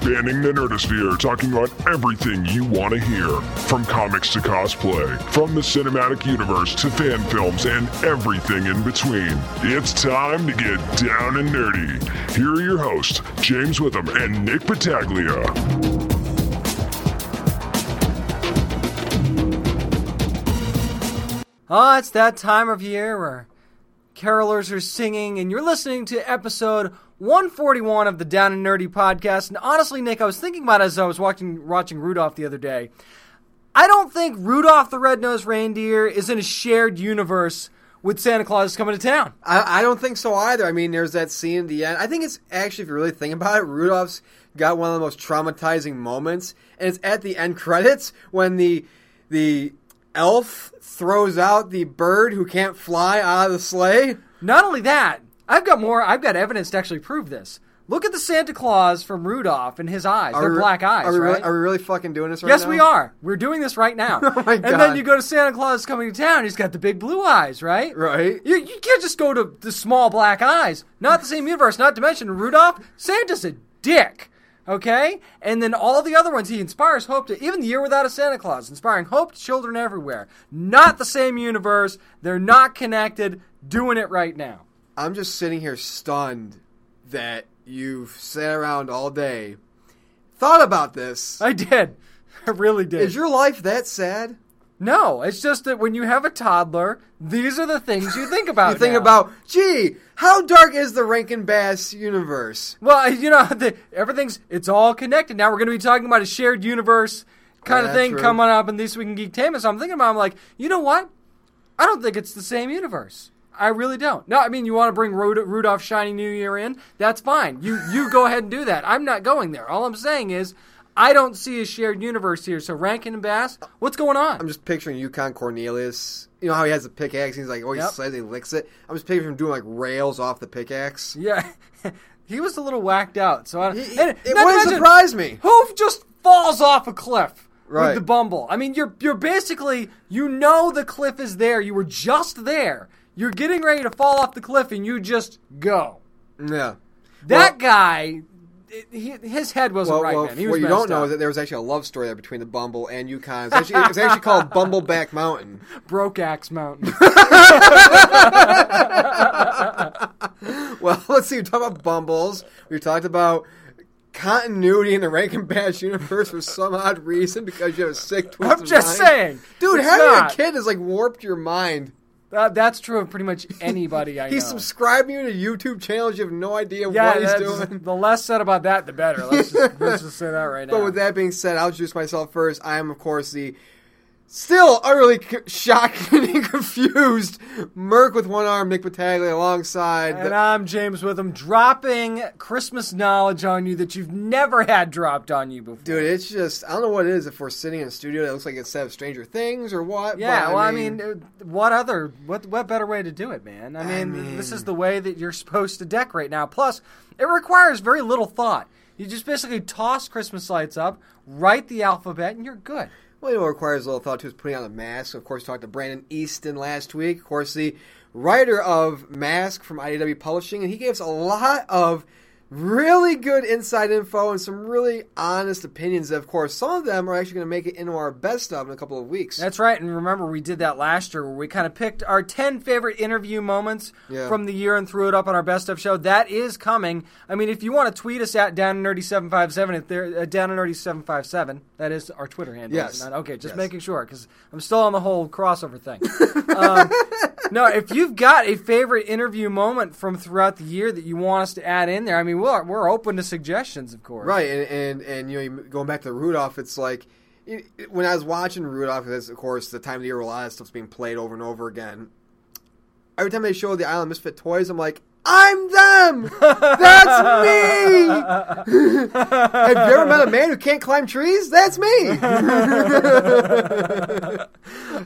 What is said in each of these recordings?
Spanning the Nerdosphere, talking about everything you want to hear. From comics to cosplay, from the cinematic universe to fan films and everything in between. It's time to get down and nerdy. Here are your hosts, James Witham and Nick Battaglia. Oh, it's that time of year where carolers are singing, and you're listening to episode 141 of the Down and Nerdy podcast. And honestly, Nick, I was thinking about it as I was watching watching Rudolph the other day. I don't think Rudolph the Red-Nosed Reindeer is in a shared universe with Santa Claus coming to town. I, I don't think so either. I mean, there's that scene at the end. I think it's actually, if you really think about it, Rudolph's got one of the most traumatizing moments, and it's at the end credits when the the elf throws out the bird who can't fly out of the sleigh. Not only that, I've got more. I've got evidence to actually prove this. Look at the Santa Claus from Rudolph and his eyes. They're we, black eyes, are we, right? Really, are we really fucking doing this right yes, now? we are. We're doing this right now. oh my God. and then you go to Santa Claus coming to town. He's got the big blue eyes, right? Right. You, you can't just go to the small black eyes. Not the same universe. Not to mention Rudolph. Santa's a dick. Okay? And then all the other ones, he inspires hope to, even the year without a Santa Claus, inspiring hope to children everywhere. Not the same universe. They're not connected. Doing it right now. I'm just sitting here stunned that you've sat around all day, thought about this. I did. I really did. Is your life that sad? No, it's just that when you have a toddler, these are the things you think about. You think now. about, gee, how dark is the Rankin Bass universe? Well, you know, the, everything's it's all connected. Now we're going to be talking about a shared universe kind Yeah, of thing true. coming up in this week in Geektainment. So I'm thinking about, I'm like, you know what? I don't think it's the same universe. I really don't. No, I mean, you want to bring Rud- Rudolph Shiny New Year in? That's fine. You you go ahead and do that. I'm not going there. All I'm saying is, I don't see a shared universe here. So Rankin and Bass, what's going on? I'm just picturing Yukon Cornelius. You know how he has the pickaxe? He's like, oh, he Yep. slides, he licks it. I'm just picturing him doing like rails off the pickaxe. yeah, he was a little whacked out. So I, He- and it not to wouldn't mention- surprise me. Who just falls off a cliff Right. with the bumble? I mean, you're you're basically you know the cliff is there. You were just there. You're getting ready to fall off the cliff, and you just go. Yeah. That guy, it, he, his head wasn't Well, right, well man. He what you don't messed know is that there was actually a love story there between the Bumble and Yukon. It's actually, it's actually called Bumbleback Mountain. Broke Axe Mountain. Well, let's see. We talked about Bumbles. We talked about continuity in the Rankin Bass universe for some odd reason because you have a sick twist I'm just mind. saying, Dude, having not. a kid has like warped your mind. That- that's true of pretty much anybody I He's know. subscribing you to YouTube channels. You have no idea yeah, what he's doing. the less said about that, the better. Let's just, let's just say that right now. But with that being said, I'll introduce myself first. I am, of course, the still utterly c- shocked and confused Merc with one arm, Nick Battaglia, alongside. And the- I'm James Witham, dropping Christmas knowledge on you that you've never had dropped on you before. Dude, it's just I don't know what it is. If we're sitting in a studio that looks like it's set of Stranger Things or what. yeah, well, I mean, uh, what other, what, what better way to do it, man? I mean, mean- this is the way that you're supposed to decorate now. Plus, it requires very little thought. You just basically toss Christmas lights up, write the alphabet, and you're good. Well, you know, requires a little thought too is putting on the mask. Of course, talked to Brandon Easton last week. Of course, the writer of Mask from IDW Publishing, and he gave us a lot of really good inside info and some really honest opinions. Of course, some of them are actually going to make it into our best of in a couple of weeks. That's right, and remember we did that last year where we kind of picked our 10 favorite interview moments Yeah. from the year and threw it up on our best of show. That is coming. I mean, if you want to tweet us at Down and Nerdy 757, if uh, Down and Nerdy 757, that is our Twitter handle. Yes. not? Okay, just Yes. making sure because I'm still on the whole crossover thing. um, no, if you've got a favorite interview moment from throughout the year that you want us to add in there, I mean, we're, we're open to suggestions, of course. Right, and, and and you know, going back to Rudolph, it's like it- when I was watching Rudolph, because of course the time of the year where a lot of stuff's being played over and over again. Every time they show the Island Misfit toys, I'm like, I'm them. That's me. Have you ever met a man who can't climb trees? That's me.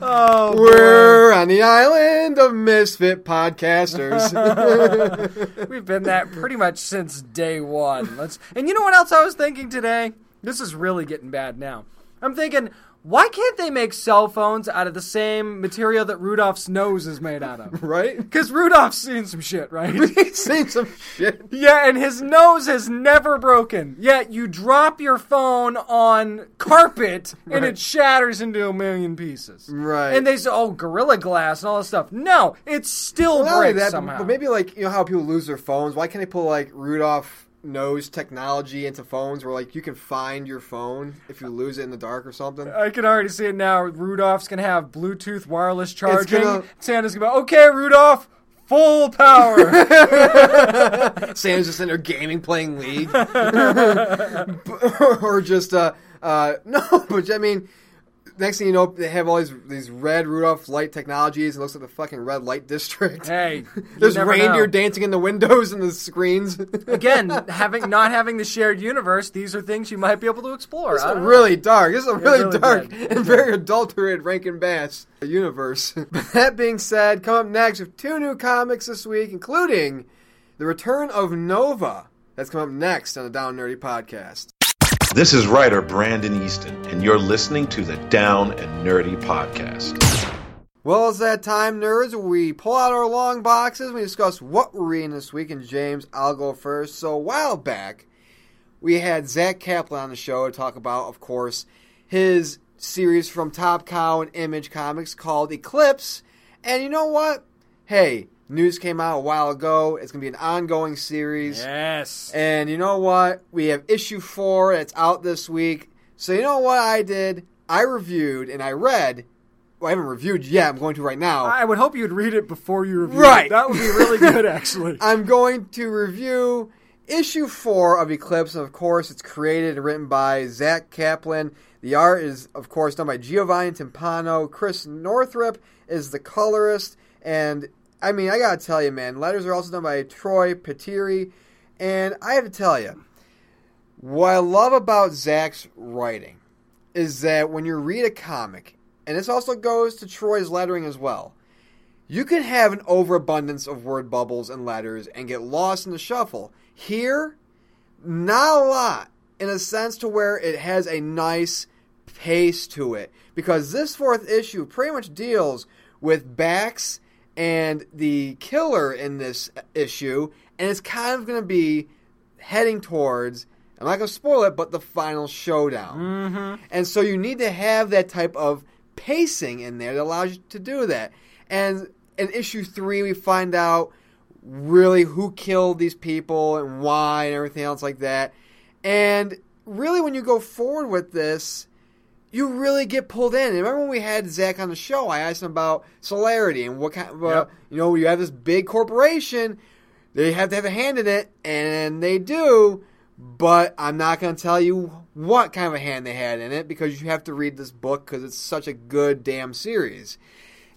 Oh. We're on the island of misfit podcasters. We've been that pretty much since day one. Let's and you know what else I was thinking today? This is really getting bad now. I'm thinking, Why can't they make cell phones out of the same material that Rudolph's nose is made out of? right? Because Rudolph's seen some shit, right? He's seen some shit. Yeah, and his nose has never broken. Yet you drop your phone on carpet and it shatters into a million pieces. Right. And they say, "Oh, Gorilla Glass and all this stuff." No, it still only breaks that, somehow. but maybe like you know how people lose their phones. Why can't they put like Rudolph nose technology into phones where like you can find your phone if you lose it in the dark or something? I can already see it now. Rudolph's gonna have Bluetooth wireless charging. gonna- Santa's gonna be, okay, Rudolph, full power. Sam's just in there gaming, playing League, or just uh, uh, no. But I mean, next thing you know, they have all these these red Rudolph light technologies. It looks like the fucking red light district. hey, There's reindeer know. dancing in the windows and the screens. Again, having not having the shared universe, these are things you might be able to explore. This I is don't know. really dark. This is a really, really dark and very adulterated Rankin Bass universe. But that being said, come up next with two new comics this week, including the return of Nova. That's coming up next on the Down Nerdy podcast. This is writer Brandon Easton, and you're listening to the Down and Nerdy Podcast. Well, it's that time, nerds. We pull out our long boxes. We discuss what we're reading this week. And James, I'll go first. So a while back, we had Zach Kaplan on the show to talk about, of course, his series from Top Cow and Image Comics called Eclipse. And you know what? Hey, news came out a while ago. It's going to be an ongoing series. Yes. And you know what? We have issue four that's out this week. So you know what I did? I reviewed and I read. Well, I haven't reviewed yet. I'm going to right now. I would hope you'd read it before you review Right. it. That would be really good, actually. I'm going to review issue four of Eclipse, and of course, it's created and written by Zach Kaplan. The art is, of course, done by Giovanni Timpano. Chris Northrup is the colorist, and I mean, I gotta tell you, man, letters are also done by Troy Peteri, and I have to tell you, what I love about Zach's writing is that when you read a comic, and this also goes to Troy's lettering as well. You can have an overabundance of word bubbles and letters and get lost in the shuffle. Here, not a lot, in a sense to where it has a nice pace to it. Because this fourth issue pretty much deals with Bax and the killer in this issue, and it's kind of going to be heading towards. I'm not going to spoil it, but the final showdown. Mm-hmm. And so you need to have that type of pacing in there that allows you to do that. And in issue three, we find out really who killed these people and why and everything else like that. And really, when you go forward with this, you really get pulled in. And remember when we had Zach on the show? I asked him about celerity and what kind of, uh, Yep. you know, you have this big corporation, they have to have a hand in it, and they do. But I'm not going to tell you what kind of a hand they had in it because you have to read this book because it's such a good damn series.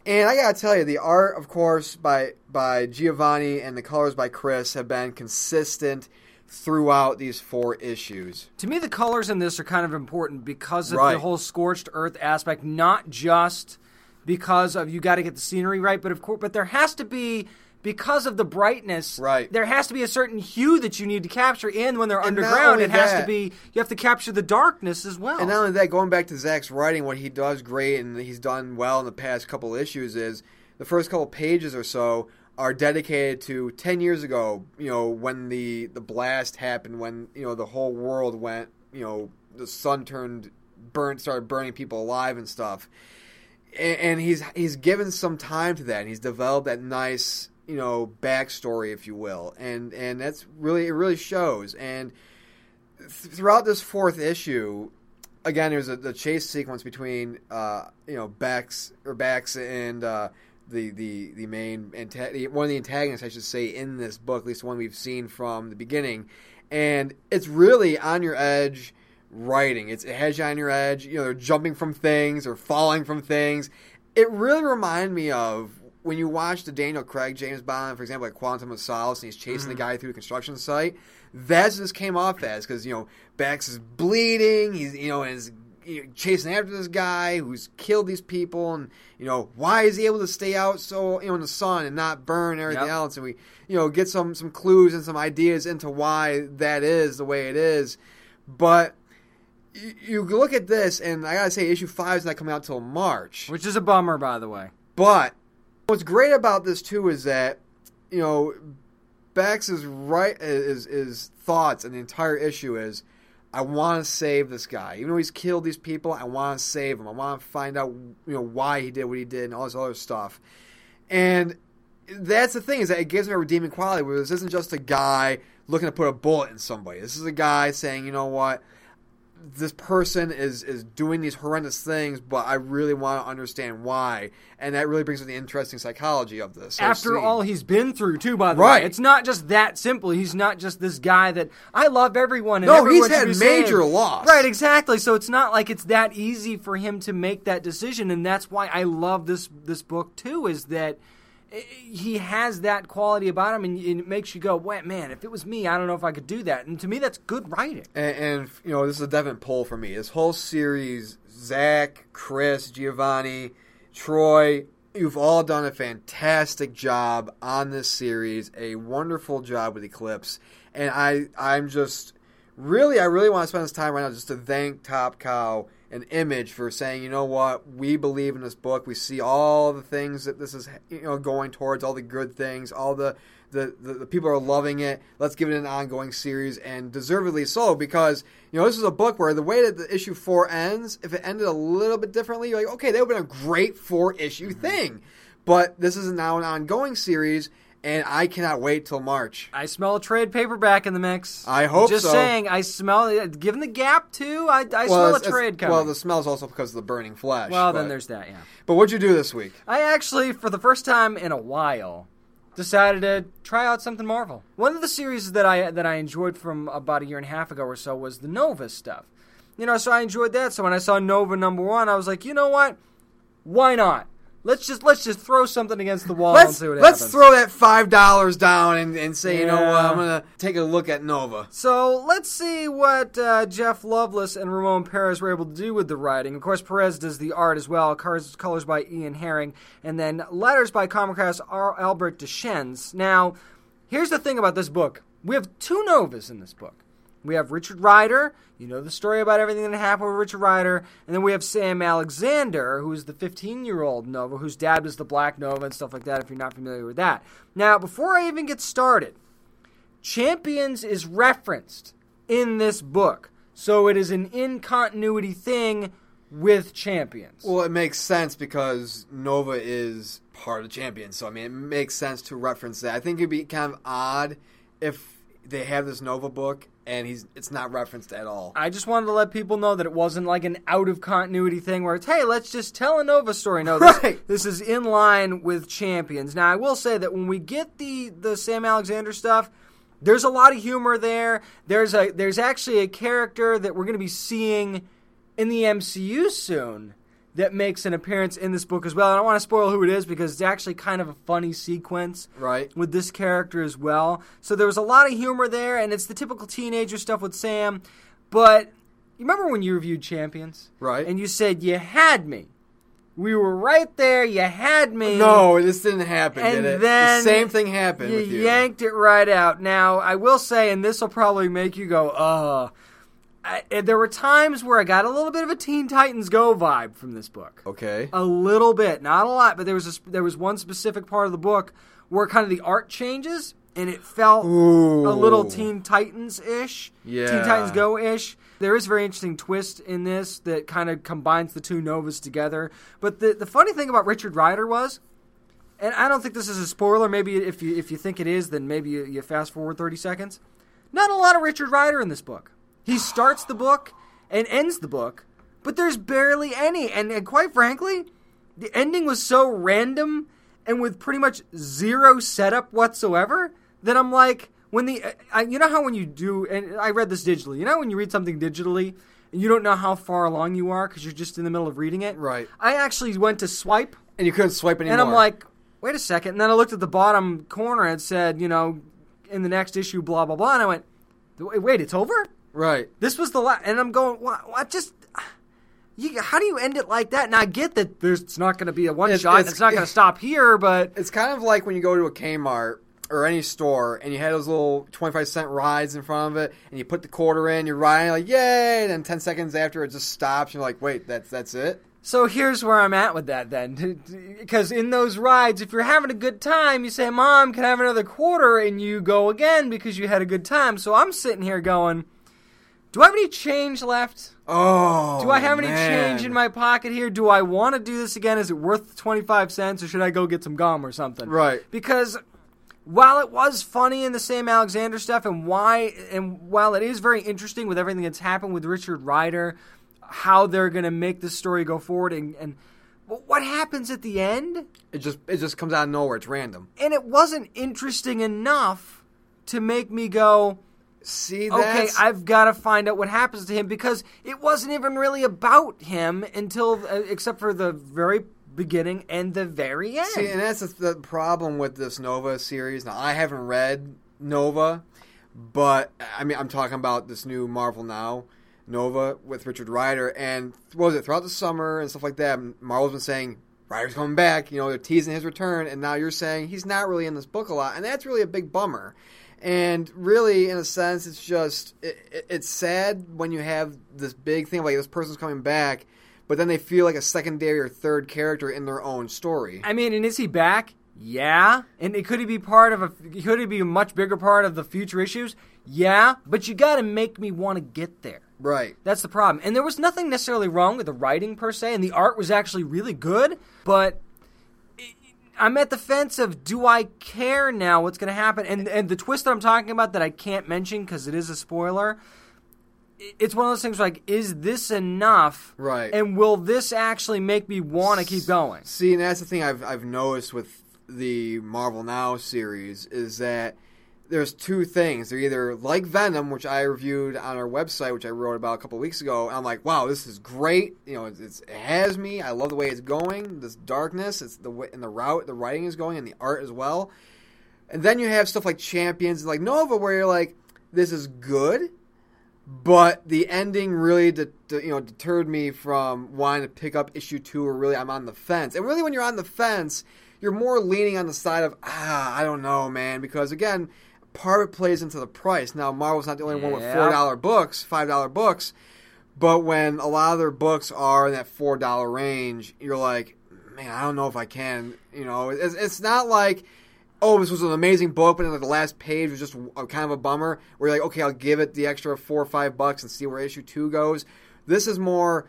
And I gotta tell you, the art, of course, by by Giovanni and the colors by Chris have been consistent throughout these four issues. To me, the colors in this are kind of important because of Right. the whole scorched earth aspect, not just because of you got to get the scenery right, but of course, but there has to be because of the brightness. Right. There has to be a certain hue that you need to capture, and when they're And underground, it has that- to be you have to capture the darkness as well. And not only that, going back to Zach's writing, what he does great and he's done well in the past couple issues is the first couple pages or so are dedicated to 10 years ago, you know, when the, the blast happened, when, you know, the whole world went, you know, the sun turned, burnt, started burning people alive and stuff. And, and he's, he's given some time to that and he's developed that nice, you know, backstory, if you will. And, and that's really, it really shows. And, th- throughout this fourth issue, again, there's a the chase sequence between uh, you know Bax or Bax and uh, the the the main anta- one of the antagonists, I should say, in this book, at least the one we've seen from the beginning, and it's really on your edge writing. It's it has you on your edge. You know, they're jumping from things or falling from things. It really reminded me of when you watch the Daniel Craig James Bond, for example, like Quantum of Solace, and he's chasing the mm-hmm. guy through the construction site. That's what this came off as because you know Bax is bleeding. He's you know and is you know, chasing after this guy who's killed these people, and you know why is he able to stay out so you know in the sun and not burn and everything Yep. else? And we you know get some some clues and some ideas into why that is the way it is, but you, you look at this, and I gotta say, issue five is not coming out till March. Which is a bummer, by the way. But what's great about this too is that you know Bax's right is is thoughts and the entire issue is I want to save this guy. Even though he's killed these people, I want to save him. I want to find out you know why he did what he did and all this other stuff. And that's the thing is that it gives him a redeeming quality where this isn't just a guy looking to put a bullet in somebody. This is a guy saying, you know what, this person is is doing these horrendous things, but I really want to understand why, and that really brings in the interesting psychology of this. After scene. all he's been through, too, by the Right. way. It's not just that simple. He's not just this guy that I love everyone. And No, everyone he's had major saved. loss. Right, exactly. So it's not like it's that easy for him to make that decision, and that's why I love this this book too. Is that he has that quality about him, and it makes you go, "Wait, man! If it was me, I don't know if I could do that." And to me, that's good writing. and, and you know this is a definite pull for me. This whole series, Zach, Chris, Giovanni, Troy, you've all done a fantastic job on this series. A wonderful job with Eclipse, and I I'm just really I really want to spend this time right now just to thank Top Cow and Image for saying, you know what, we believe in this book. We see all the things that this is you know going towards, all the good things, all the the, the, the people are loving it. Let's give it an ongoing series, and deservedly so, because you know this is a book where the way that the issue four ends, if it ended a little bit differently, you're like, okay, that would have been a great four issue mm-hmm. thing. But this is now an ongoing series, and I cannot wait till March. I smell a trade paperback in the mix. I hope Just so. saying, I smell. Uh, Given the gap too, I, I smell a trade coming. well, the smell's also because of the burning flesh. Well, but, then there's that. Yeah. But what'd you do this week? I actually, for the first time in a while, decided to try out something Marvel. One of the series that I that I enjoyed from about a year and a half ago or so was the Nova stuff. You know, so I enjoyed that. So when I saw Nova number one, I was like, you know what? Why not? Let's just let's just throw something against the wall and Let's see what let's happens. throw that five dollars down and, and say, you know what, I'm gonna take a look at Nova. So let's see what uh, Jeff Loveness and Ramon Perez were able to do with the writing. Of course, Perez does the art as well. Colors, colors by Ian Herring, and then letters by Comicraft's Albert Deschesne. Now, here's the thing about this book: we have two Novas in this book. We have Richard Ryder. You know the story about everything that happened with Richard Ryder, and then we have Sam Alexander, who's the 15-year-old Nova, whose dad was the Black Nova and stuff like that. If you're not familiar with that, now before I even get started. Champions is referenced in this book. So it is an in continuity thing with Champions. Well, it makes sense because Nova is part of Champions, so I mean, it makes sense to reference that. I think it'd be kind of odd if they have this Nova book and he's it's not referenced at all. I just wanted to let people know that it wasn't like an out of continuity thing where it's, hey, let's just tell a Nova story. No, this, Right. this is in line with Champions. Now, I will say that when we get the, the Sam Alexander stuff, there's a lot of humor there. There's a there's actually a character that we're going to be seeing in the MCU soon that makes an appearance in this book as well. I don't want to spoil who it is because it's actually kind of a funny sequence Right. with this character as well. So there was a lot of humor there, and it's the typical teenager stuff with Sam. But you remember when you reviewed Champions? Right. And you said, You had me. We were right there. You had me. No, this didn't happen, And did it? then the same thing happened You with you. yanked it right out. Now, I will say, and this will probably make you go, uh. I, eh, there were times where I got a little bit of a Teen Titans Go vibe from this book. Okay. A little bit, not a lot, but there was a, there was one specific part of the book where kind of the art changes and it felt Ooh. a little Teen Titans ish, Yeah. Teen Titans Go ish. There is a very interesting twist in this that kind of combines the two novas together. But the the funny thing about Richard Ryder was, and I don't think this is a spoiler. Maybe if you if you think it is, then maybe you, you fast forward thirty seconds. Not a lot of Richard Ryder in this book. He starts the book and ends the book, but there's barely any. And, and quite frankly, the ending was so random and with pretty much zero setup whatsoever that I'm like, when the I, you know how when you do, and I read this digitally. You know when you read something digitally and you don't know how far along you are because you're just in the middle of reading it. Right. I actually went to swipe And you couldn't swipe anymore. and I'm like, wait a second. And then I looked at the bottom corner and it said, you know, in the next issue, blah, blah, blah. And I went, wait, wait it's over? Right. This was the last. And I'm going, what? what just. You, how do you end it like that? And I get that there's it's not going to be a one It's- shot. it's- It's not going to stop here, but It's kind of like when you go to a Kmart or any store and you had those little 25 cent rides in front of it and you put the quarter in, you're riding like, yay, and then 10 seconds after it just stops. and You're like, wait, that's, that's it? So here's where I'm at with that then. Because in those rides, if you're having a good time, you say, Mom, can I have another quarter? And you go again because you had a good time. So I'm sitting here going, Do I have any change left? Oh. Do I have any man. change in my pocket here? Do I want to do this again? Is it worth 25 cents or should I go get some gum or something? Right. Because while it was funny in the Sam Alexander stuff and why and while it is very interesting with everything that's happened with Richard Ryder, how they're going to make this story go forward and and what happens at the end? It just it just comes out of nowhere. It's random. And it wasn't interesting enough to make me go, See, okay, I've got to find out what happens to him because it wasn't even really about him until, uh, except for the very beginning and the very end. See, and that's the, the problem with this Nova series. Now, I haven't read Nova, but I mean, I'm talking about this new Marvel Now Nova with Richard Ryder, and what was it throughout the summer and stuff like that? Marvel's been saying Ryder's coming back. You know, they're teasing his return, and now you're saying he's not really in this book a lot, and that's really a big bummer. And really, in a sense, it's just it, it, it's sad when you have this big thing like this person's coming back, but then they feel like a secondary or third character in their own story. I mean, and is he back? Yeah. And it, could he be part of a? Could he be a much bigger part of the future issues? Yeah. But you got to make me want to get there. Right. That's the problem. And there was nothing necessarily wrong with the writing per se, and the art was actually really good. But I'm at the fence of do I care now what's going to happen? And and the twist that I'm talking about that I can't mention because it is a spoiler. It's one of those things like, is this enough? Right. And will this actually make me want to keep going? See, and that's the thing I've I've noticed with the Marvel Now series is that there's two things. They're either like Venom, which I reviewed on our website, which I wrote about a couple weeks ago, I'm like, wow, this is great. You know, it has me. I love the way it's going. This darkness, it's the way and the route the writing is going, and the art as well. And then you have stuff like Champions like Nova, where you're like, this is good, but the ending really, de- de- you know, deterred me from wanting to pick up issue two, or really, I'm on the fence. And really, when you're on the fence, you're more leaning on the side of ah, I don't know, man, because again part of it plays into the price. Now, Marvel's not the only one with four dollar books, five dollar books, but when a lot of their books are in that four dollar range, you're like, man, I don't know if I can. You know, it's, it's not like. Oh, this was an amazing book, but then the last page was just a, kind of a bummer. Where you're like, okay, I'll give it the extra four or five bucks and see where issue two goes. This is more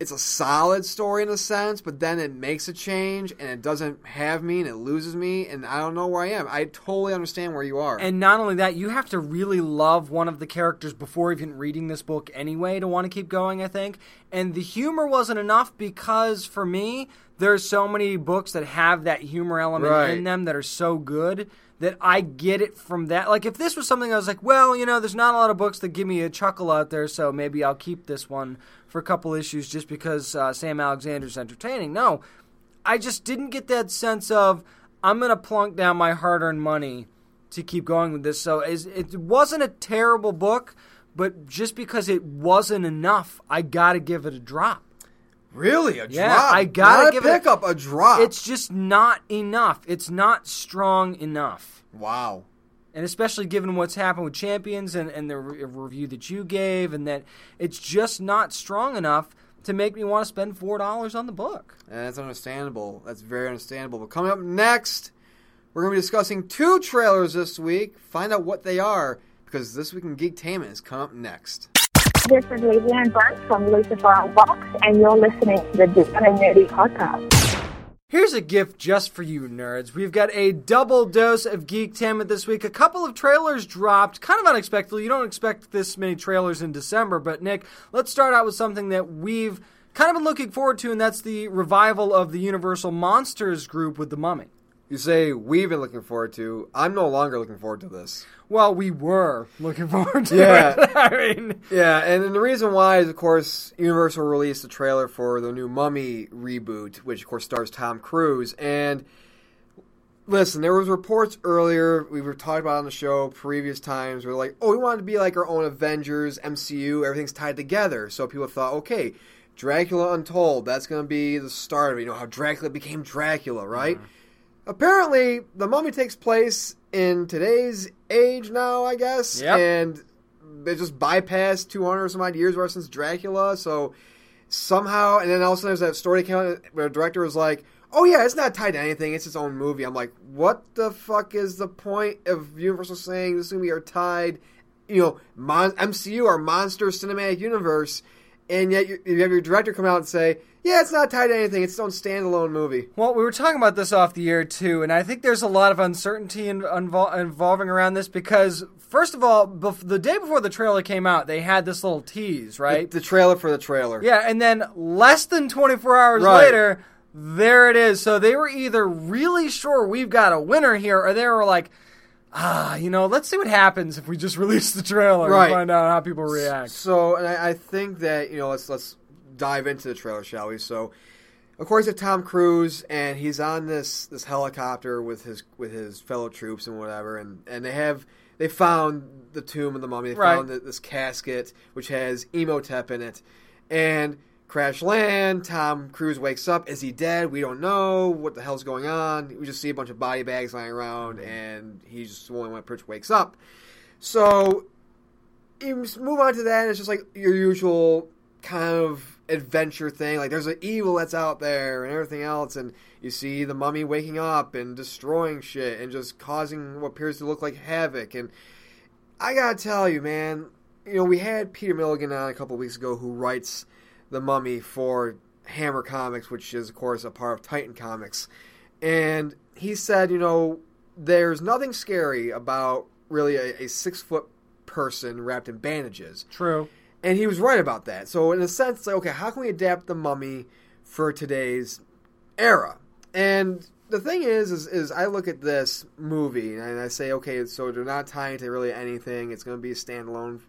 it's a solid story in a sense, but then it makes a change and it doesn't have me and it loses me and I don't know where I am. I totally understand where you are. And not only that, you have to really love one of the characters before even reading this book anyway to want to keep going, I think. And the humor wasn't enough because for me, there's so many books that have that humor element Right. in them that are so good that I get it from that. Like if this was something I was like, well, you know, there's not a lot of books that give me a chuckle out there, so maybe I'll keep this one for a couple issues just because uh, Sam Alexander's entertaining. No, I just didn't get that sense of I'm going to plunk down my hard-earned money to keep going with this. So is- it wasn't a terrible book, but just because it wasn't enough, I got to give it a drop. Really, a Yeah, drop. I gotta Not give a it- a drop. It's just not enough. It's not strong enough. wow. And especially given what's happened with Champions and, and the re- review that you gave, and that it's just not strong enough to make me want to spend $4 on the book. And that's understandable. That's very understandable. But coming up next, we're going to be discussing two trailers this week. Find out what they are because this week in Geektainment is coming up next. This is Ann Burns from Lucifer Vox, and you're listening to the Down and Nerdy podcast. Here's a gift just for you, nerds. We've got a double dose of geek Geektainment this week. A couple of trailers dropped, kind of unexpectedly. You don't expect this many trailers in December, but Nick, let's start out with something that we've kind of been looking forward to, and that's the revival of the Universal Monsters group with the Mummy. You say we've been looking forward to. I'm no longer looking forward to this. Well, we were looking forward to Yeah. it. I mean, Yeah, and then the reason why is, of course, Universal released a trailer for the new Mummy reboot, which of course stars Tom Cruise. And listen, there was reports earlier we were talking about on the show previous times. We are like, oh, we wanted to be like our own Avengers, MCU. Everything's tied together. So people thought, okay, Dracula Untold. That's going to be the start of it. You know how Dracula became Dracula, right? Mm-hmm. Apparently, the Mummy takes place in today's age now, I guess. Yep. And they just bypassed 200 or some odd years since Dracula. So somehow, and then all of a sudden there's that story out where the director was like, oh yeah, it's not tied to anything. It's its own movie. I'm like, what the fuck is the point of Universal saying this movie are tied? You know, mon- MCU or Monster Cinematic Universe, and yet you, you have your director come out and say, yeah, it's not tied to anything. It's its own standalone movie. Well, we were talking about this off the air too, and I think there's a lot of uncertainty in, invol- involving around this because, first of all, bef- the day before the trailer came out, they had this little tease, right? The, the trailer for the trailer. yeah, and then less than 24 hours Right. later, there it is. So they were either really sure we've got a winner here, or they were like, ah, you know, let's see what happens if we just release the trailer Right. and find out how people react. So, and I, I think that you know, let's let's dive into the trailer, shall we? So, of course, it's Tom Cruise, and he's on this this helicopter with his with his fellow troops and whatever, and and they have they found the tomb of the mummy. They Right. found th- this casket which has Imhotep in it, and crash land. Tom Cruise wakes up. Is he dead? We don't know what the hell's going on. We just see a bunch of body bags lying around, mm-hmm. and he's just the only one pretty wakes up. So you move on to that, and it's just like your usual kind of adventure thing. Like there's an evil that's out there and everything else, and you see the mummy waking up and destroying shit and just causing what appears to look like havoc. And I gotta tell you, man, you know we had Peter Milligan on a couple weeks ago who writes the Mummy for Hammer Comics, which is of course a part of Titan Comics, and he said, you know, there's nothing scary about really a, a six foot person wrapped in bandages. True. And he was right about that. So in a sense, like, okay, how can we adapt the mummy for today's era? And the thing is, is, is I look at this movie and I say, okay, so they're not tying to really anything. It's going to be a standalone,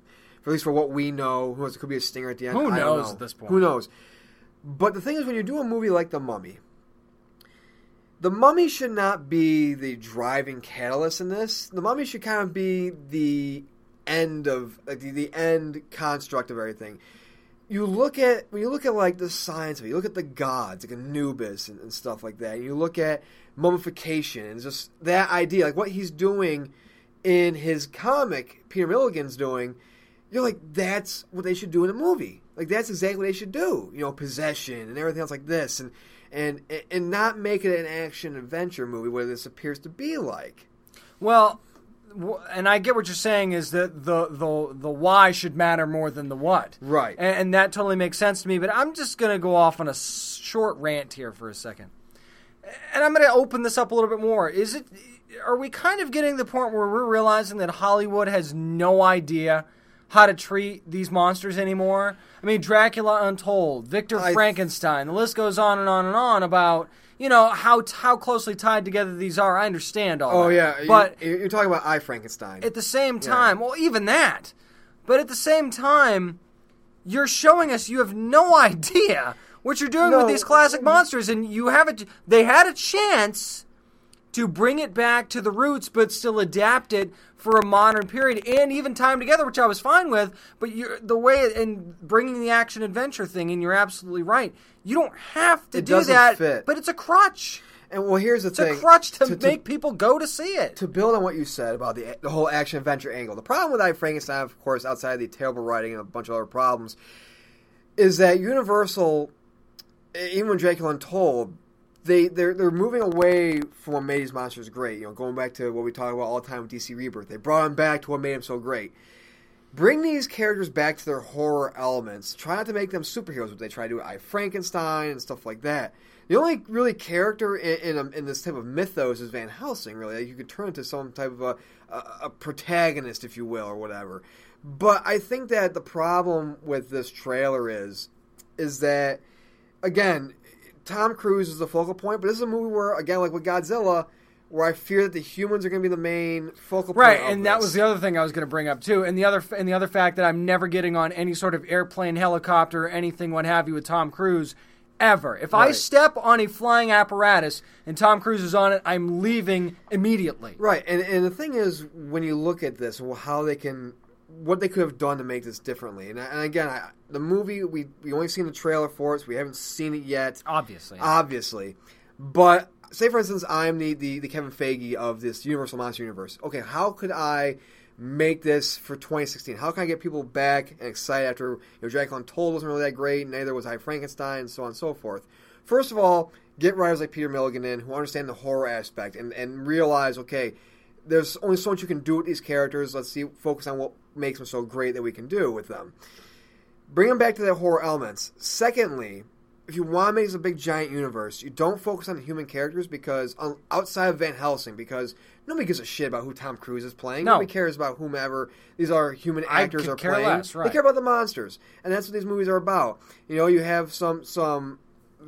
for at least for what we know. Who knows? It could be a stinger at the end. Who I don't knows know. at this point? Who knows? But the thing is, when you do a movie like The Mummy, the mummy should not be the driving catalyst in this. The mummy should kind of be the end of like the, the end construct of everything. You look at when you look at like the science of it, you look at the gods like Anubis and, and stuff like that. And you look at mummification and just that idea, like what he's doing in his comic, Peter Milligan's doing. You're like, that's what they should do in a movie. Like that's exactly what they should do. You know, possession and everything else like this, and and and not make it an action adventure movie where this appears to be like. Well, and I get what you're saying is that the the the why should matter more than the what. Right. And, and that totally makes sense to me. But I'm just gonna go off on a short rant here for a second, and I'm gonna open this up a little bit more. Is it? Are we kind of getting to the point where we're realizing that Hollywood has no idea? How to treat these monsters anymore? I mean, Dracula Untold, Victor I- Frankenstein. The list goes on and on and on about you know how how closely tied together these are. I understand all Oh that. yeah, but you're, you're talking about I Frankenstein. at the same time, well, even that, but at the same time, you're showing us you have no idea what you're doing with these classic monsters, and you have it. They had a chance to bring it back to the roots, but still adapt it for a modern period and even time together, which I was fine with. But you're, the way and bringing the action adventure thing, and you're absolutely right. You don't have to It do that, fit. but it's a crutch. and well, here's the It's thing: it's a crutch to, to- to- make people go to see it. to build on what you said about the the whole action adventure angle, the problem with I Frankenstein, of course, outside of the terrible writing and a bunch of other problems, is that Universal, even when Dracula Untold, they they're they're moving away from what made these monsters great. You know, going back to what we talk about all the time with DC Rebirth, they brought them back to what made them so great. Bring these characters back to their horror elements. Try not to make them superheroes, but they try to do I Frankenstein and stuff like that. The only really character in in, in this type of mythos is Van Helsing. Really, like you could turn into some type of a, a, a protagonist, if you will, or whatever. But I think that the problem with this trailer is, is that again, Tom Cruise is the focal point, but this is a movie where, again, like with Godzilla, where I fear that the humans are going to be the main focal point. Right, and that was the other thing I was going to bring up too, and the other and the other fact that I'm never getting on any sort of airplane, helicopter, or anything, what have you, with Tom Cruise, ever. If I step on a flying apparatus and Tom Cruise is on it, I'm leaving immediately. Right, and and the thing is, when you look at this, how they can, what they could have done to make this differently, and, and again, I, the movie we we only seen the trailer for it, so we haven't seen it yet, Obviously, obviously, but say for instance, I'm the, the the Kevin Feige of this Universal Monster Universe. Okay, how could I make this for 2016? How can I get people back and excited after you know Dracula Untold wasn't really that great, neither was I Frankenstein, and so on and so forth. First of all, get writers like Peter Milligan in who understand the horror aspect and, and realize, okay, there's only so much you can do with these characters. Let's see, focus on what makes them so great that we can do with them. Bring them back to their horror elements. Secondly, if you want to make this a big giant universe, you don't focus on the human characters because um, outside of Van Helsing, because nobody gives a shit about who Tom Cruise is playing. No. Nobody cares about whomever these are human actors are playing. less, right. They care about the monsters, and that's what these movies are about. You know, you have some some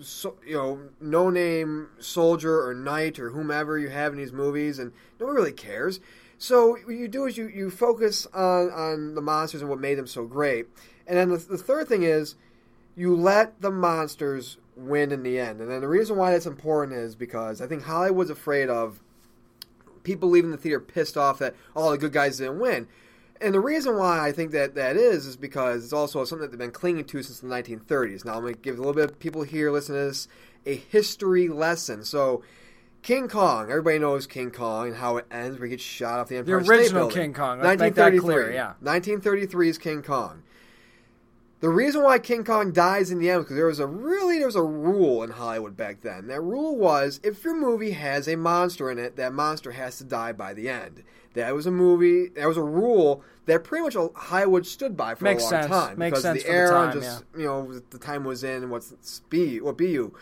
so, you know, no name soldier or knight or whomever you have in these movies, and no one really cares. So what you do is you, you focus on, on the monsters and what made them so great. And then the, the third thing is you let the monsters win in the end. And then the reason why that's important is because I think Hollywood's afraid of people leaving the theater pissed off that all the good guys didn't win. And the reason why I think that that is is because it's also something that they've been clinging to since the 1930s. Now I'm going to give a little bit of people here listening to this a history lesson. So King Kong, everybody knows King Kong and how it ends where he gets shot off the Empire State original King Kong, let's make that 1933. clear, yeah. 1933 is King Kong. The reason why King Kong dies in the end because there was a really there was a rule in Hollywood back then. That rule was if your movie has a monster in it, that monster has to die by the end. That was a movie. That was a rule that pretty much Hollywood stood by for Makes a long sense. time Makes because sense the the era, time, and just you know the time was in and what's be what be you.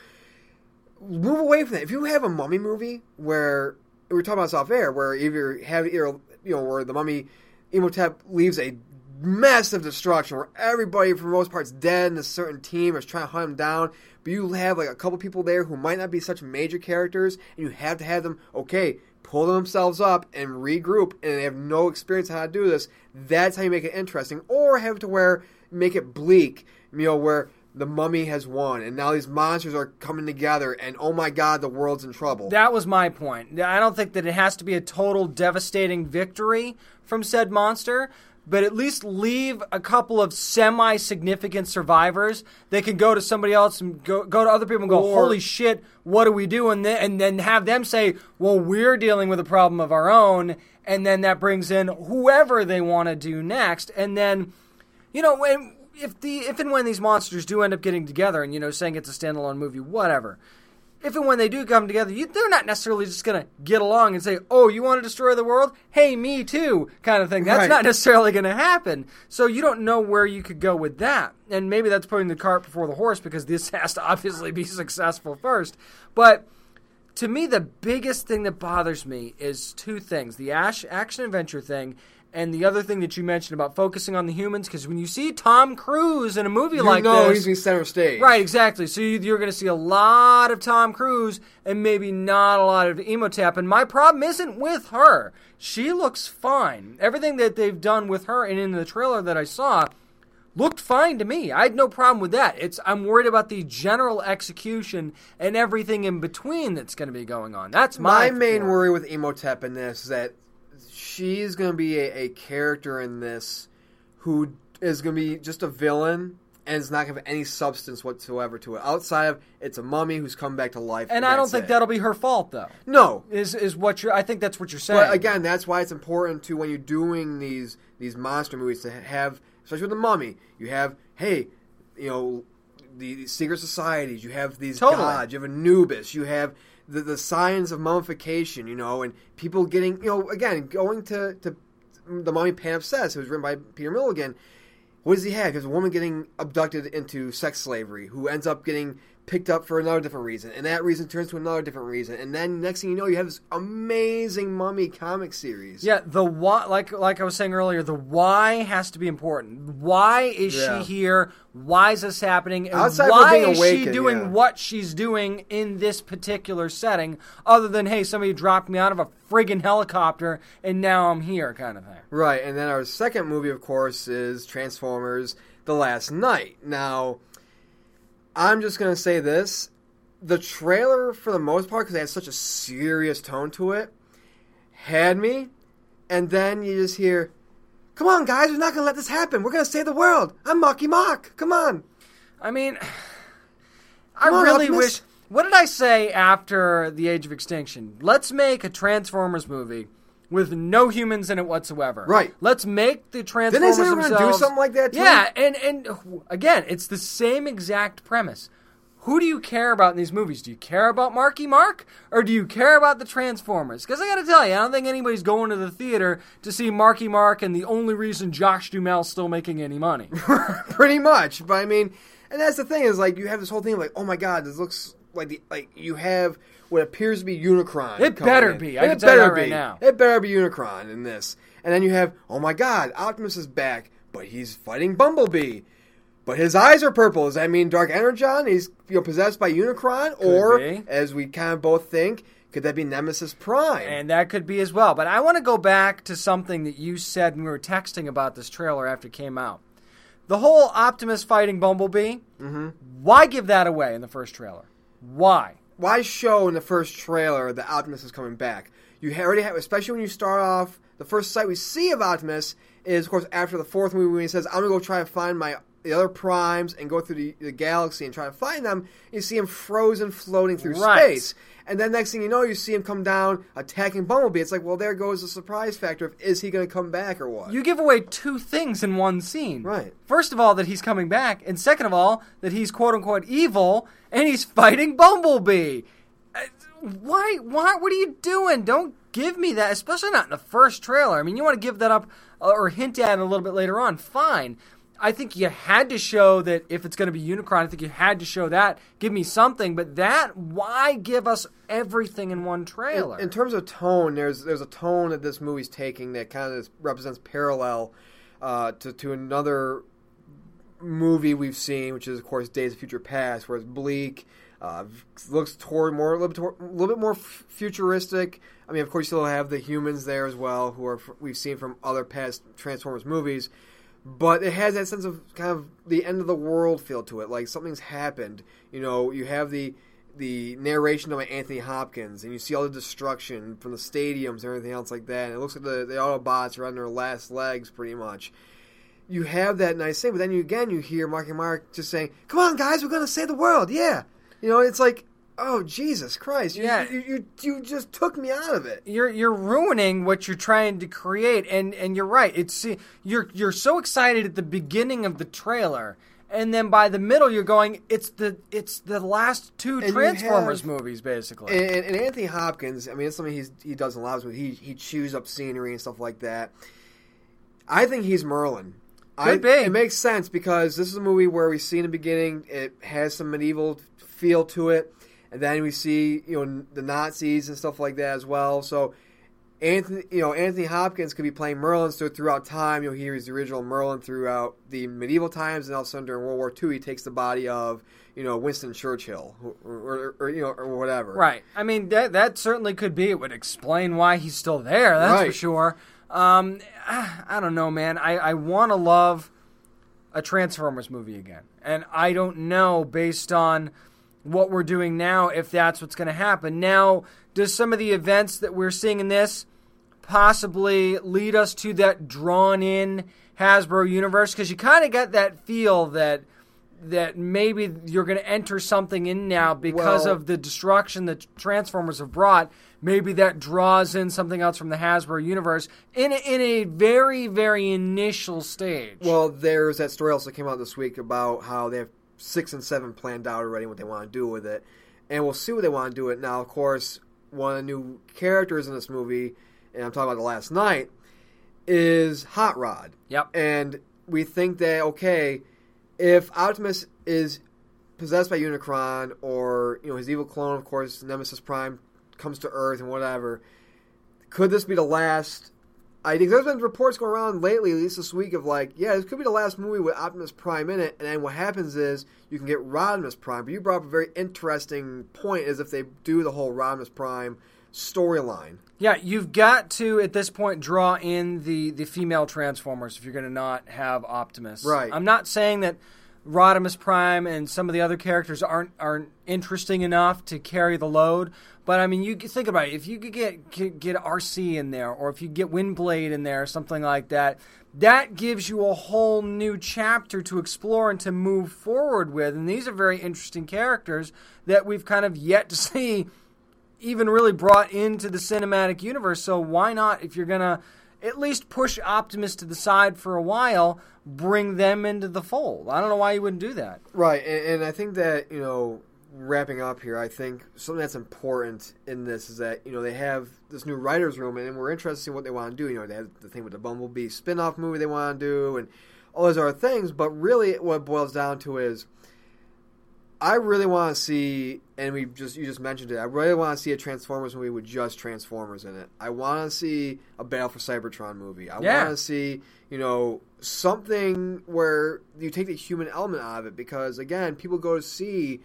Move away from that. If you have a mummy movie where we were talking about off air, where either have you know where the mummy Imhotep leaves a massive destruction where everybody for the most part is dead and a certain team is trying to hunt him down but you have like a couple people there who might not be such major characters and you have to have them okay pull themselves up and regroup and they have no experience how to do this that's how you make it interesting or have to where make it bleak you know where the mummy has won and now these monsters are coming together and oh my god the world's in trouble That was my point. I don't think that it has to be a total devastating victory from said monster, but at least leave a couple of semi significant survivors. They can go to somebody else and go, go to other people and go, Or- holy shit, what do we do? And then, and then have them say, well, we're dealing with a problem of our own. And then that brings in whoever they want to do next. And then, you know, when, if the if and when these monsters do end up getting together and you know saying it's a standalone movie, whatever. If and when they do come together, you, they're not necessarily just gonna get along and say, "Oh, you want to destroy the world? Hey, me too," kind of thing. That's Right. not necessarily gonna happen. So you don't know where you could go with that, and maybe that's putting the cart before the horse because this has to obviously be successful first. But to me, the biggest thing that bothers me is two things: the ash, action adventure thing, and the other thing that you mentioned about focusing on the humans. Because when you see Tom Cruise in a movie you like know this, he's in center stage right, exactly. So you, you're going to see a lot of Tom Cruise and maybe not a lot of Imhotep. And my problem isn't with her; she looks fine. Everything that they've done with her and in the trailer that I saw looked fine to me. I had no problem with that. It's I'm worried about the general execution and everything in between that's going to be going on. That's my, my main worry. worry with Imhotep in this is that she's going to be a, a character in this who is going to be just a villain and is not going to have any substance whatsoever to it. Outside of it's a mummy who's come back to life. And I don't think it. that'll be her fault though. No, Is is what you're? I think that's what you're saying. but again, that's why it's important to when you're doing these these monster movies to have, especially with the mummy, you have hey, you know, the, the secret societies. You have these Totally. gods. You have Anubis. You have the the signs of mummification. You know, and people getting you know again going to to the mummy palimpsest. It was written by Peter Milligan. What does he have? He has a woman getting abducted into sex slavery who ends up getting picked up for another different reason, and that reason turns to another different reason, and then next thing you know, you have this amazing mummy comic series. Yeah, the why, like like I was saying earlier, the why has to be important. Why is Yeah. she here? Why is this happening? And Outside why is she doing yeah. what she's doing in this particular setting? Other than hey, somebody dropped me out of a friggin' helicopter and now I'm here, kind of thing. Right, and then our second movie, of course, is Transformers: The Last Knight. Now, I'm just gonna say this: the trailer, for the most part, because it has such a serious tone to it, had me, and then you just hear, "Come on, guys, we're not gonna let this happen. We're gonna save the world. I'm Mocky Mock. Come on." I mean, I on, really Optimus. wish. what did I say after the Age of Extinction? Let's make a Transformers movie with no humans in it whatsoever. Right. Let's make the Didn't Transformers they say they were going to do something like that? Too? Yeah, and and again, it's the same exact premise. Who do you care about in these movies? Do you care about Marky Mark or do you care about the Transformers? Because I got to tell you, I don't think anybody's going to the theater to see Marky Mark, and the only reason Josh Duhamel's still making any money. pretty much. But I mean, and that's the thing is like you have this whole thing of like, oh my god, this looks like the like you have what appears to be Unicron. It better in. be. I it can tell you better that right be. now. It better be Unicron in this. And then you have, oh my god, Optimus is back, but he's fighting Bumblebee. But his eyes are purple. Does that mean Dark Energon? He's you know possessed by Unicron, or be. as we kind of both think, could that be Nemesis Prime? And that could be as well. But I want to go back to something that you said when we were texting about this trailer after it came out. The whole Optimus fighting Bumblebee, Mm-hmm. why give that away in the first trailer? Why? Why show in the first trailer that Optimus is coming back? You already have, especially when you start off. The first sight we see of Optimus is, of course, after the fourth movie when he says, "I'm gonna go try to find my the other primes and go through the, the galaxy and try to find them." You see him frozen, floating through Right. space, and then next thing you know, you see him come down attacking Bumblebee. It's like, well, there goes the surprise factor of is he gonna come back or what? You give away two things in one scene. Right. First of all, that he's coming back, and second of all, that he's quote unquote evil and he's fighting Bumblebee. Uh, Why? Why? What are you doing? Don't give me that, especially not in the first trailer. I mean, you want to give that up uh, or hint at it a little bit later on. Fine. I think you had to show that if it's going to be Unicron, I think you had to show that. Give me something, but that why give us everything in one trailer? In, in terms of tone, there's there's a tone that this movie's taking that kind of represents parallel uh, to to another movie we've seen, which is of course Days of Future Past, where it's bleak, uh, looks toward more a little bit more f- futuristic. I mean, of course, you still have the humans there as well, who are we've seen from other past Transformers movies. But it has that sense of kind of the end of the world feel to it, like something's happened. You know, you have the the narration of Anthony Hopkins, and you see all the destruction from the stadiums and everything else like that. And it looks like the, the Autobots are on their last legs, pretty much. You have that nice thing, but then you again you hear Marky Mark just saying, "Come on, guys, we're gonna save the world!" Yeah, you know, it's like, oh Jesus Christ, you, Yeah. you, you you just took me out of it. you're you're ruining what you're trying to create and and you're right it's you're you're so excited at the beginning of the trailer and then by the middle you're going it's the it's the last two you transformers have- movies basically And, and Anthony Hopkins, I mean, it's something he's, he does in a lot of. He he chews up scenery and stuff like that. I think he's Merlin. I, Could be. It makes sense because this is a movie where we see in the beginning it has some medieval feel to it, and then we see you know the Nazis and stuff like that as well. So Anthony, you know Anthony Hopkins could be playing Merlin. So throughout time, you'll hear the original Merlin throughout the medieval times, and all of a sudden during World War II, he takes the body of you know Winston Churchill or, or, or you know or whatever. right. I mean that that certainly could be. It would explain why he's still there that's for sure. Um i don't know man. I i want to love a transformers movie again. And i don't know based on what we're doing now if that's what's going to happen now does some of the events that we're seeing in this possibly lead us to that drawn in Hasbro universe because you kind of get that feel that that maybe you're going to enter something in now because Well- of the destruction that Transformers have brought. Maybe that draws in something else from the Hasbro universe in a, in a very very initial stage. Well, there's that story also came out this week about how they have six and seven planned out already what they want to do with it, and we'll see what they want to do with it. Now, of course, one of the new characters in this movie, and I'm talking about the Last Knight, is Hot Rod. Yep. And we think that okay, if Optimus is possessed by Unicron, or you know his evil clone, of course, Nemesis Prime comes to Earth and whatever, could this be the last? I think there's been reports going around lately, at least this week, of like, yeah, this could be the last movie with Optimus Prime in it. And then what happens is you can get Rodimus Prime. But you brought up a very interesting point, is if they do the whole Rodimus Prime storyline. Yeah, you've got to at this point draw in the the female Transformers if you're going to not have Optimus. Right. I'm not saying that Rodimus Prime and some of the other characters aren't aren't interesting enough to carry the load. But I mean, you think about it. If you could get get, Arcee in there, or if you get Windblade in there, or something like that, that gives you a whole new chapter to explore and to move forward with. And these are very interesting characters that we've kind of yet to see even really brought into the cinematic universe. So why not, if you're gonna at least push Optimus to the side for a while, bring them into the fold? I don't know why you wouldn't do that. Right, and, and I think that you know, wrapping up here, I think something that's important in this is that you know they have this new writers' room, and we're interested in what they want to do. You know, they have the thing with the Bumblebee spin-off movie they want to do, and all those other things. But really, what it boils down to is I really want to see, and we just you just mentioned it. I really want to see a Transformers movie with just Transformers in it. I want to see a Battle for Cybertron movie. I Yeah. want to see, you know, something where you take the human element out of it because again, people go to see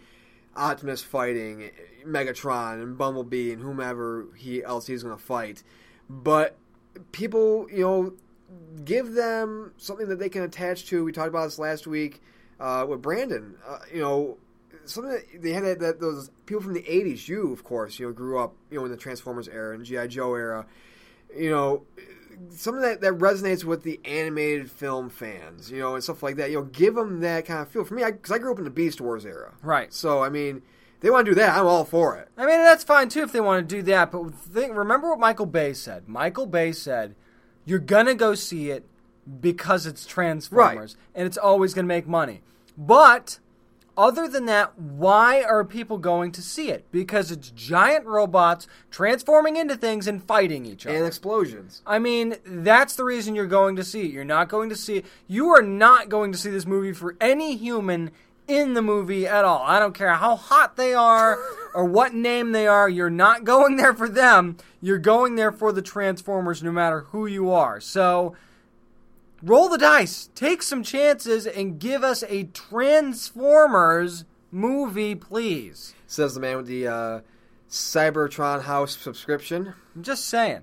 Optimus fighting Megatron and Bumblebee and whomever he else he's going to fight, but people, you know, give them something that they can attach to. We talked about this last week uh, with Brandon. Uh, you know, something that they had that, that those people from the '80s. You, of course, you know, grew up, you know, in the Transformers era and GI Joe era. You know, something that, that resonates with the animated film fans. You know, and stuff like that. You know, give them that kind of feel. For me, because I, grew up in the Beast Wars era. Right. So I mean, they want to do that. I'm all for it. I mean, that's fine too if they want to do that. But think, remember what Michael Bay said. Michael Bay said, "You're gonna go see it because it's Transformers, and it's always gonna make money." But other than that, why are people going to see it? Because it's giant robots transforming into things and fighting each other. And explosions. I mean, that's the reason you're going to see it. You're not going to see it. You are not going to see this movie for any human in the movie at all. I don't care how hot they are or what name they are. You're not going there for them. You're going there for the Transformers no matter who you are. So roll the dice, take some chances, and give us a Transformers movie, please. Says the man with the uh, Cybertron House subscription. I'm just saying.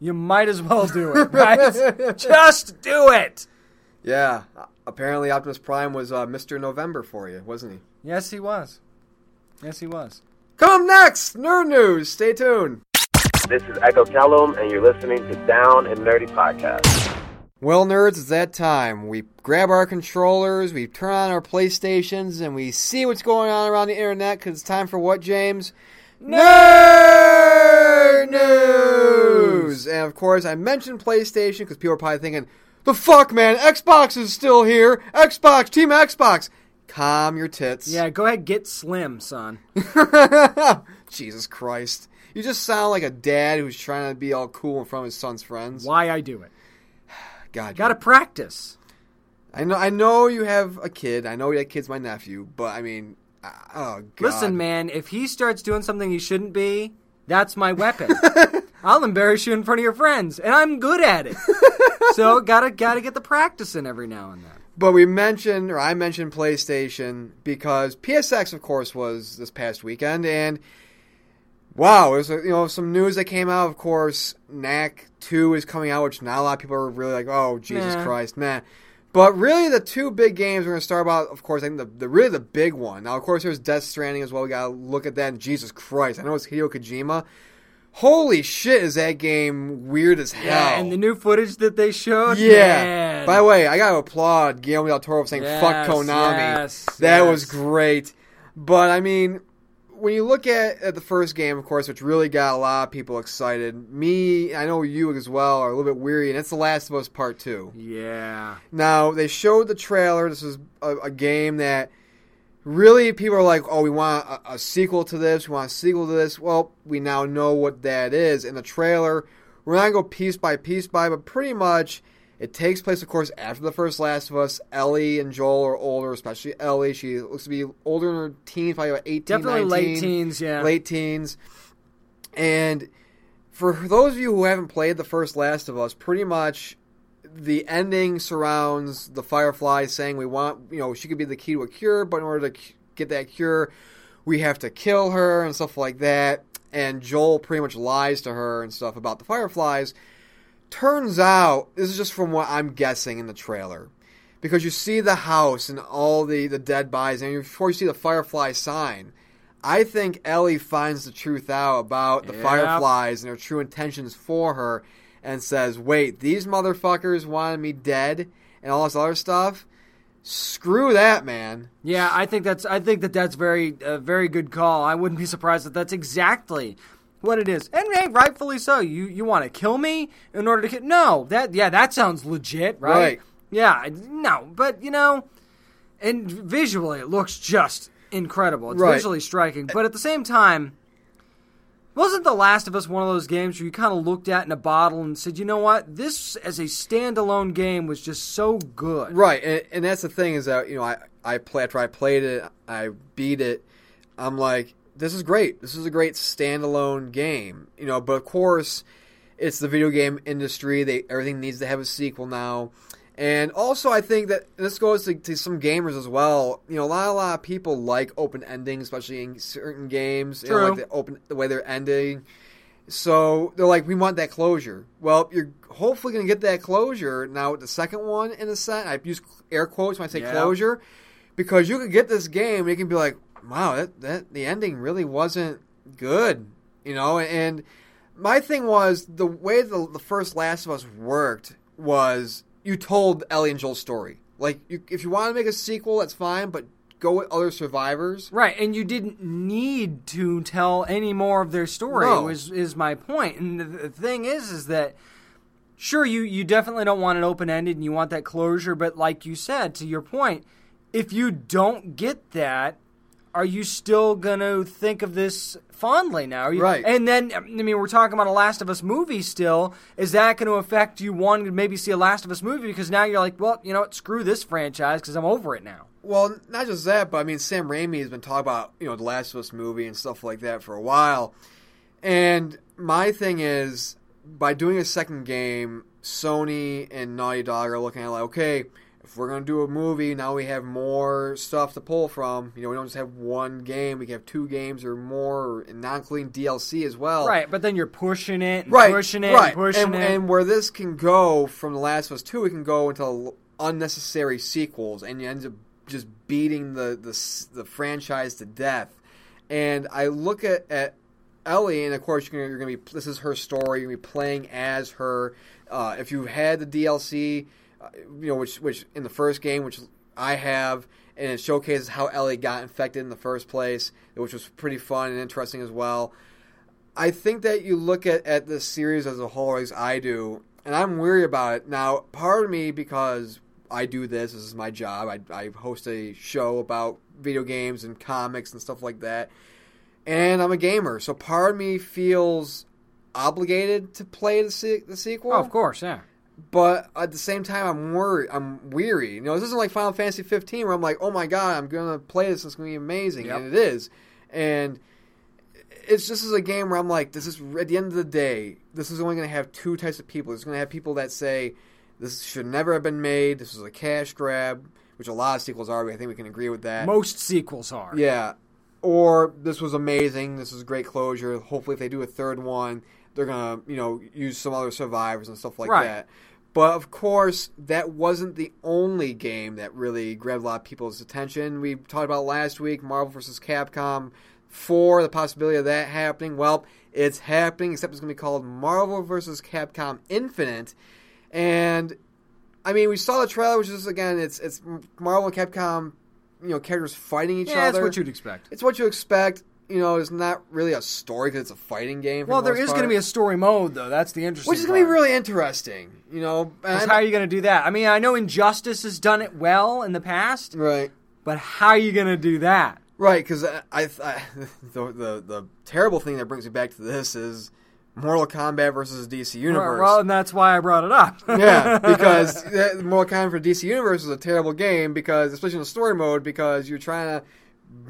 You might as well do it, right? just do it. Yeah, apparently Optimus Prime was uh, Mr. November for you, wasn't he? Yes, he was. Yes, he was. Come next, Nerd News. Stay tuned. This is Echo Callum, and you're listening to Down and Nerdy Podcast. Well, nerds, it's that time. We grab our controllers, we turn on our PlayStations, and we see what's going on around the internet because it's time for what, James? Nerd News! And of course, I mentioned PlayStation because people are probably thinking, the fuck, man, Xbox is still here! Xbox, Team Xbox! Calm your tits. Yeah, go ahead, get slim, son. Jesus Christ. You just sound like a dad who's trying to be all cool in front of his son's friends. Why I do it? God, Got to practice. I know. I know you have a kid. I know that kid's my nephew. But I mean, uh, oh God. Listen, man, if he starts doing something he shouldn't be, that's my weapon. I'll embarrass you in front of your friends, and I'm good at it. so gotta gotta get the practice in every now and then. But we mentioned, or I mentioned PlayStation because PSX, of course, was this past weekend, and wow, there's uh, you know some news that came out. Of course, Knack Two is coming out, which not a lot of people are really like, oh Jesus Nah. Christ, man. But really, the two big games we're going to start about, of course, I think the, the really the big one. Now, of course, there's Death Stranding as well. We got to look at that. And Jesus Christ, I know it's Hideo Kojima. Holy shit, is that game weird as hell? Yeah, and the new footage that they showed. Yeah. man. By the way, I gotta applaud Guillermo del Toro for saying Yes, "fuck Konami." yes, that yes. was great. But I mean, when you look at, at the first game, of course, which really got a lot of people excited. Me, I know you as well, are a little bit weary, and it's The Last of Us Part Two. yeah, Now they showed the trailer. This is a, a game that really people are like, "Oh, we want a, a sequel to this. We want a sequel to this." Well, we now know what that is in the trailer. We're not gonna go piece by piece by, but pretty much it takes place, of course, after the first Last of Us. Ellie and Joel are older, especially Ellie. She looks to be older in her teens, probably about 18, definitely 19 late teens. Yeah, late teens. And for those of you who haven't played the first Last of Us, pretty much the ending surrounds the Firefly saying we want, you know, she could be the key to a cure, but in order to get that cure, we have to kill her and stuff like that. And Joel pretty much lies to her and stuff about the Fireflies. Turns out, this is just from what I'm guessing in the trailer. because you see the house and all the the dead bodies, and before you see the Firefly sign. I think Ellie finds the truth out about the Yep. Fireflies and their true intentions for her, and says, "Wait, these motherfuckers wanted me dead and all this other stuff. Screw that, man." Yeah, I think that's. I think that that's very, a very good call. I wouldn't be surprised if that's exactly what it is, and hey, rightfully so. You you want to kill me in order to kill? No, that yeah, that sounds legit, right? Right. Yeah, no, but you know, and visually it looks just incredible. It's Right. visually striking, but at the same time. Wasn't The Last of Us one of those games where you kind of looked at in a bottle and said, you know what, this as a standalone game was just so good? Right, and, and that's the thing is that you know I I play after I played it, I beat it. I'm like, this is great. This is a great standalone game, you know. But of course, it's the video game industry. They everything needs to have a sequel now, and also I think that this goes to, to some gamers as well. You know, a lot a lot of people like open endings, especially in certain games. You know, True. like the open the way they're ending. So they're like, we want that closure. Well, you're hopefully going to get that closure now with the second one in a set. I use air quotes when I say Yeah. closure because you could get this game and you can be like, wow, that, that the ending really wasn't good, you know. And my thing was the way the, the first Last of Us worked was you told Ellie and Joel's story. Like, you, if you want to make a sequel, that's fine, but go with other survivors. Right, and you didn't need to tell any more of their story. No. Was is my point. And the, the thing is, is that sure you you definitely don't want it open ended and you want that closure. But like you said, to your point, if you don't get that, are you still gonna think of this fondly now? Are you- Right. And then I mean, we're talking about a Last of Us movie still. Is that going to affect you wanting to maybe see a Last of Us movie because now you're like, well, you know what, screw this franchise because I'm over it now. Well, not just that, but I mean, Sam Raimi has been talking about you know the Last of Us movie and stuff like that for a while. And my thing is, by doing a second game, Sony and Naughty Dog are looking at like, okay, if we're gonna do a movie, now we have more stuff to pull from. You know, we don't just have one game; we can have two games or more, and not including DLC as well. Right, but then you're pushing it, and right, pushing it, right. and pushing and, it. and where this can go from The Last of Us Two, it can go into unnecessary sequels, and you end up just beating the the the franchise to death. And I look at at Ellie, and of course you're gonna, you're gonna be this is her story. You're gonna be playing as her. Uh, if you had the DLC, you know which which in the first game, which I have, and it showcases how Ellie got infected in the first place, which was pretty fun and interesting as well. I think that you look at, at this series as a whole, as I do, and I'm weary about it. Now, part of me, because I do this, this is my job, I, I host a show about video games and comics and stuff like that, and I'm a gamer, so part of me feels obligated to play the, se- the sequel oh, of course, yeah. But at the same time, I'm worried. I'm weary. You know, this isn't like Final Fantasy 15 where I'm like, oh my god, I'm gonna play this. It's gonna be amazing, Yep. and it is. And it's just as a game where I'm like, this is at the end of the day, this is only gonna have two types of people. It's gonna have people that say this should never have been made. This was a cash grab, which a lot of sequels are. I think we can agree with that. Most sequels are. Yeah. Or this was amazing. This is great closure. Hopefully, if they do a third one, they're gonna you know use some other survivors and stuff like Right. that. But of course, that wasn't the only game that really grabbed a lot of people's attention. We talked about last week Marvel vs. Capcom 4, the possibility of that happening. Well, it's happening, except it's going to be called Marvel vs. Capcom Infinite. And I mean, we saw the trailer, which is again, it's it's Marvel and Capcom, you know, characters fighting each Yeah, other. that's what you'd expect. It's what you expect. You know, it's not really a story because it's a fighting game. For Well, the there is going to be a story mode, though. That's the interesting. which is going to be really interesting. You know, and how are you going to do that? I mean, I know Injustice has done it well in the past, right, but how are you going to do that? right. Because I, I, I the, the the terrible thing that brings me back to this is Mortal Kombat versus DC Universe. Well, and that's why I brought it up. yeah, because Mortal Kombat for DC Universe is a terrible game because, especially in the story mode, because you're trying to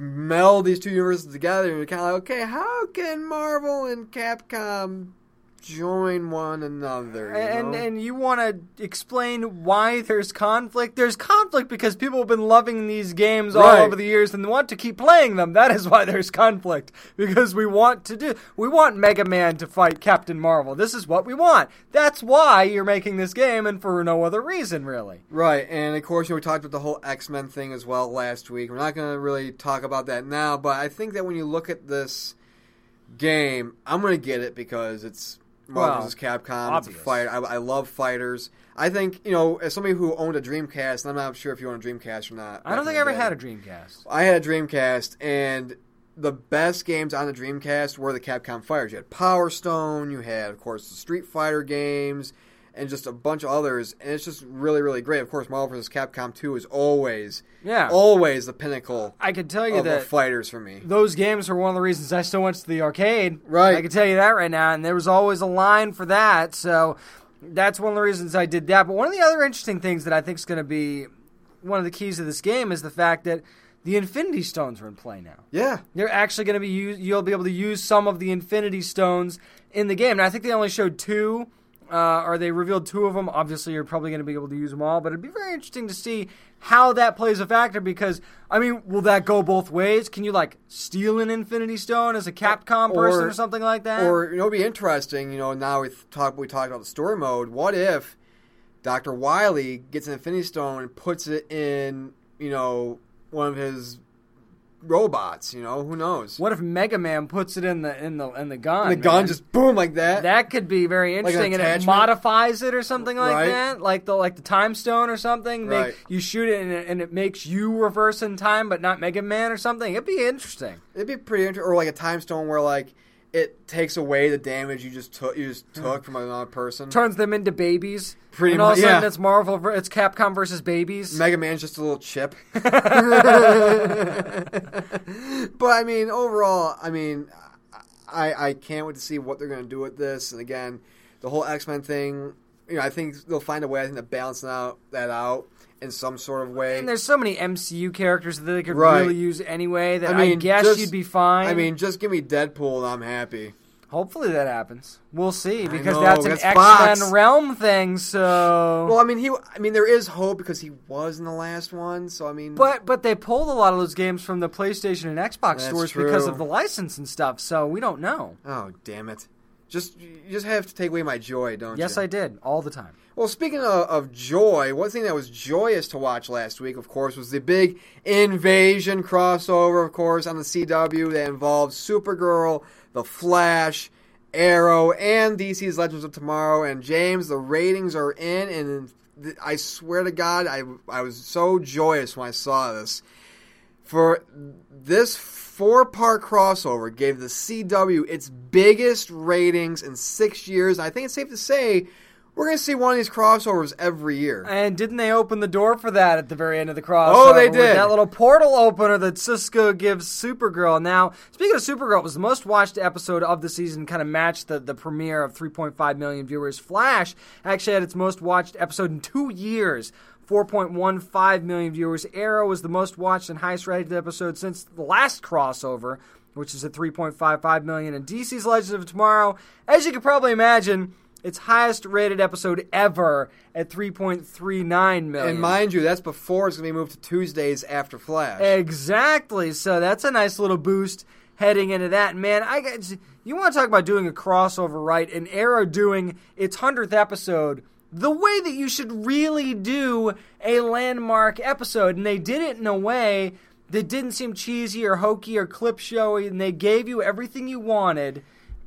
meld these two universes together, and you're kind of like, okay, how can Marvel and Capcom join one another. and know? and you want to explain why there's conflict there's conflict because people have been loving these games all over the years and want to keep playing them that is why there's conflict because we want to do we want mega man to fight captain marvel this is what we want that's why you're making this game and for no other reason really Right, and of course, you know, we talked about the whole X Men thing as well last week. We're not going to really talk about that now, but I think that when you look at this game, I'm going to get it because it's Marvel Well, vs. Capcom. obvious. It's a fight. I, I love fighters. I think you know, as somebody who owned a Dreamcast, and I'm not sure if you own a Dreamcast or not. i don't think i ever had a dreamcast I had a Dreamcast, and the best games on the Dreamcast were the Capcom fighters. You had Power Stone, you had, of course, the Street Fighter games, and just a bunch of others. And it's just really, really great. Of course, Marvel vs. Capcom 2 is always, yeah always the pinnacle i can tell you of, that fighters for me. those games are one of the reasons I still went to the arcade. Right. I can tell you that right now. And there was always a line for that. So that's one of the reasons I did that. But one of the other interesting things that I think is going to be one of the keys of this game is the fact that the Infinity Stones are in play now. Yeah. They're actually going to be used. You'll be able to use some of the Infinity Stones in the game. And I think they only showed two, uh, or they revealed two of them. Obviously, you're probably going to be able to use them all. But it'd be very interesting to see how that plays a factor. Because I mean, will that go both ways? Can you like steal an Infinity Stone as a Capcom person or, something like that? Or, you know, it'd be interesting, you know, now we talk, we talked about the story mode. What if Dr. Wily gets an Infinity Stone and puts it in, you know, one of his robots, you know? Who knows? what if Mega Man puts it in the in the in the gun? the gun man? just boom like that. That could be very an interesting, and it modifies it or something like Right. that, like the like the time stone or something. Make- you shoot it and, it and it makes you reverse in time, but not Mega Man or something. It'd be interesting. It'd be pretty interesting, or like a time stone where like it takes away the damage you just took you just hmm. took from another person. Turns them into babies. Pretty and all of a sudden yeah. it's Marvel, it's Capcom versus babies. Mega Man's just a little chip. but I mean, overall, I mean, I I can't wait to see what they're going to do with this. And again, the whole X Men thing. You know, I think they'll find a way. I think to balance that out, that out in some sort of way. and there's so many MCU characters that they could Right. really use anyway that I I, mean, guess just- you'd be fine. I mean, just give me Deadpool and I'm happy. hopefully that happens. We'll see because know, that's an X Fox. Men Realm thing. So, Well, I mean, he. I mean, there is hope because he was in the last one. So I mean, but but they pulled a lot of those games from the PlayStation and Xbox stores because of the license and stuff. So we don't know. oh damn it! Just you just have to take away my joy, don't Yes, you? Yes, I did all the time. Well, speaking of, of joy, one thing that was joyous to watch last week, of course, was the big Invasion crossover, of course, on the CW that involved Supergirl, The Flash, Arrow, and DC's Legends of Tomorrow. And James, the ratings are in, and I swear to God, I, I was so joyous when I saw this. For this four part crossover gave the CW its biggest ratings in six years. I think it's safe to say we're going to see one of these crossovers every year. And didn't they open the door for that at the very end of the crossover? Oh, they did. That little portal opener that Cisco gives Supergirl. Now, speaking of Supergirl, it was the most watched episode of the season, kind of matched the, the premiere of 3.5 million viewers. Flash actually had its most watched episode in two years. 4.15 million viewers. Arrow was the most watched and highest rated episode since the last crossover, which is at 3.55 million. And DC's Legends of Tomorrow, as you can probably imagine, its highest rated episode ever at 3.39 million. And mind you, that's before it's going to be moved to Tuesdays after Flash. Exactly. So that's a nice little boost heading into that. Man, I got you want to talk about doing a crossover, right? And Arrow doing its 100th episode the way that you should really do a landmark episode. And they did it in a way that didn't seem cheesy or hokey or clip showy, and they gave you everything you wanted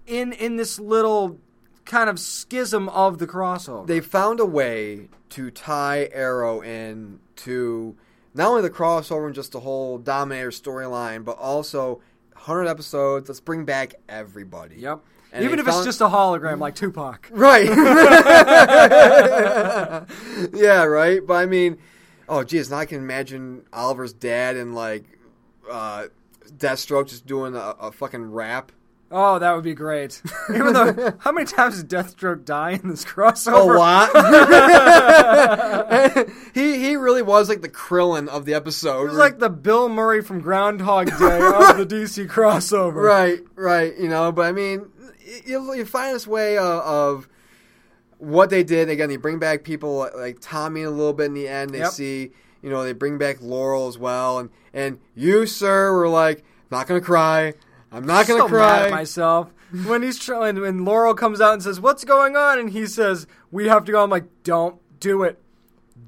in in this little kind of schism of the crossover. they found a way to tie Arrow in to not only the crossover and just the whole Dominator storyline, but also 100 episodes. Let's bring back everybody. Yep. And Even if it's just a hologram like Tupac. Right. yeah, right. But I mean, oh, geez, now I can imagine Oliver's dad and like uh, Deathstroke just doing a, a fucking rap. Oh, that would be great. Even though, how many times did Deathstroke die in this crossover? A lot. he he really was like the Krillin of the episode. It was like the Bill Murray from Groundhog Day of the DC crossover. right, right. You know, but I mean, you, you find this way of, of what they did. Again, they bring back people like Tommy a little bit in the end. They Yep. see, you know, they bring back Laurel as well, and and you, sir, were like, not gonna cry. I'm not gonna so cry. mad at myself when he's trying. When Laurel comes out and says, "What's going on?" and he says, "We have to go." I'm like, "Don't do it,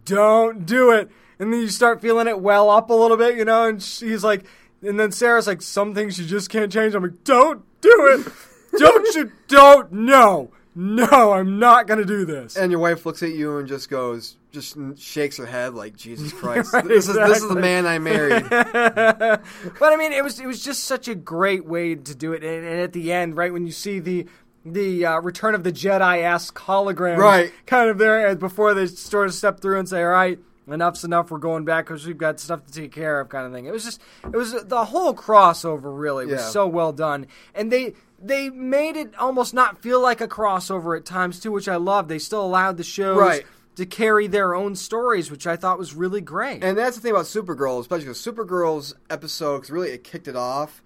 don't do it." And then you start feeling it well up a little bit, you know. And she's like, and then Sarah's like, "Some things you just can't change." I'm like, "Don't do it, don't you? Don't no, no, I'm not gonna do this." and your wife looks at you and just goes, just shakes her head like, Jesus Christ, Right, this is this is the man I married. but I mean, it was it was just such a great way to do it. And, and at the end, right when you see the the uh, Return of the Jedi esque hologram, Right. kind of there and before they sort of step through and say, "All right, enough's enough. We're going back because we've got stuff to take care of," kind of thing. It was just it was the whole crossover really was Yeah. so well done, and they. They made it almost not feel like a crossover at times too, which I love. They still allowed the shows Right. to carry their own stories, which I thought was really great. And that's the thing about Supergirl, especially because Supergirl's episode, because really it kicked it off.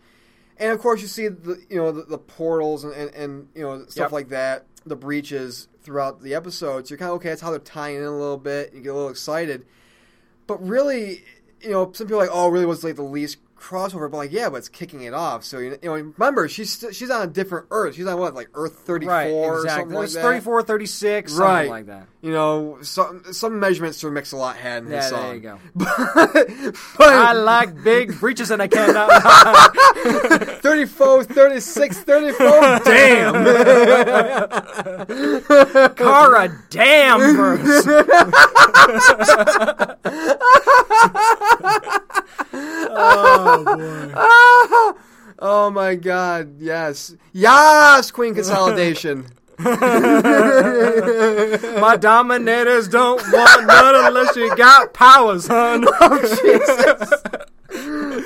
And of course, you see the you know the, the portals and, and, and you know stuff Yep. like that, the breaches throughout the episodes. You're kind of okay. That's how they're tying in a little bit. You get a little excited, but really, you know, some people are like, oh, really was like the least crossover. But like, yeah, but it's kicking it off. So you know, remember, she's st- she's on a different Earth. She's on what like Earth 34 right, or exactly. something like that. 34, 36, something Right. like that. You know, some some measurements Sir Mix-a-Lot had in his Yeah, song. there you go. but, I like big breeches and I cannot lie. 34, 36, 34. Damn. Kara Danvers. Oh boy. oh my god, yes. Yes, Queen Consolidation. My dominators don't want none unless you got powers, son. Oh, Jesus.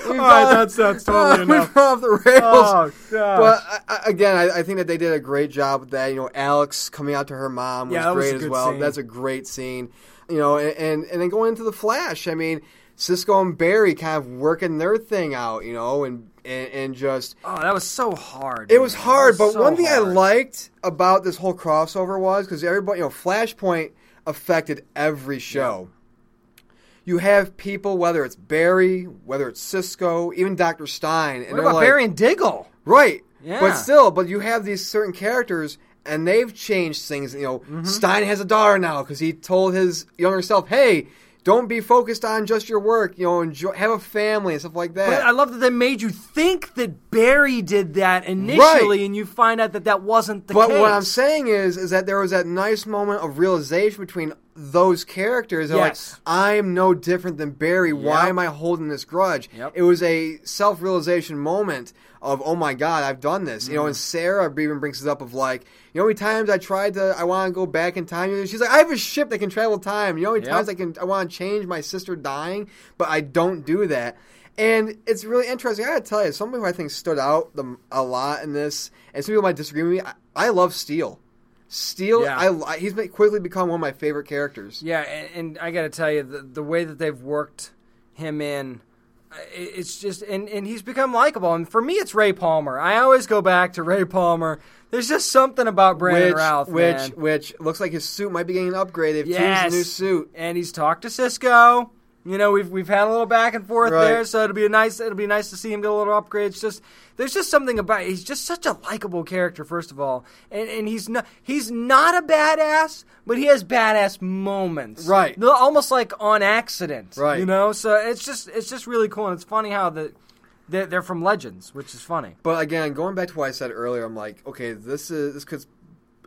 All right, that's that's totally We've enough. off the rails. Oh. But I, I, again, I, I think that they did a great job with that. You know, Alex coming out to her mom was Yeah, that was great as well. scene. That's a great scene. You know, and, and and then going into the Flash. I mean, Cisco and Barry kind of working their thing out. You know, and and, and just oh, that was so hard. It was hard, That but so one thing hard. I liked about this whole crossover was because everybody, you know, Flashpoint affected every show. You have people, whether it's Barry, whether it's Cisco, even Doctor Stein, and What about like, Barry and Diggle? right? Yeah. But still, but you have these certain characters, and they've changed things. You know, Mm-hmm. Stein has a daughter now because he told his younger self, "Hey, don't be focused on just your work. You know, enjoy, have a family and stuff like that." But I love that they made you think that Barry did that initially, Right. and you find out that that wasn't the But case. But what I'm saying is, is that there was that nice moment of realization between those characters. They're Yes. like, I'm no different than Barry. Why am I holding this grudge? Yep. It was a self-realization moment of, oh my God, I've done this. You know, Mm. and Sarah even brings it up of like, you know, how many times I tried to, I want to go back in time. She's like, I have a ship that can travel time. You know, how many Yep. times I can, I want to change my sister dying, but I don't do that. And it's really interesting. I gotta tell you, something who I think stood out the, a lot in this, and some people might disagree with me. I, I love Steel. Steel, Yeah. I, I he's quickly become one of my favorite characters. Yeah, and, and I got to tell you, the, the way that they've worked him in, it's just, and, and he's become likable. And for me, it's Ray Palmer. I always go back to Ray Palmer. There's just something about Brandon which, Routh, which, man. which looks like his suit might be getting upgraded. Yes. changed the new suit. and he's talked to Cisco. You know, we've we've had a little back and forth Right. there, so it'll be a nice it'll be nice to see him get a little upgrade. It's just there's just something about he's just such a likable character, first of all, and and he's not he's not a badass, but he has badass moments, Right. Almost like on accident, Right. You know, so it's just it's just really cool, and it's funny how the they're, they're from Legends, which is funny. But again, going back to what I said earlier, I'm like, okay, this is this could,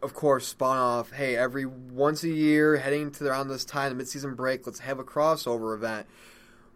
of course, spawn off. Hey, every once a year, heading to around this time, the midseason break, let's have a crossover event.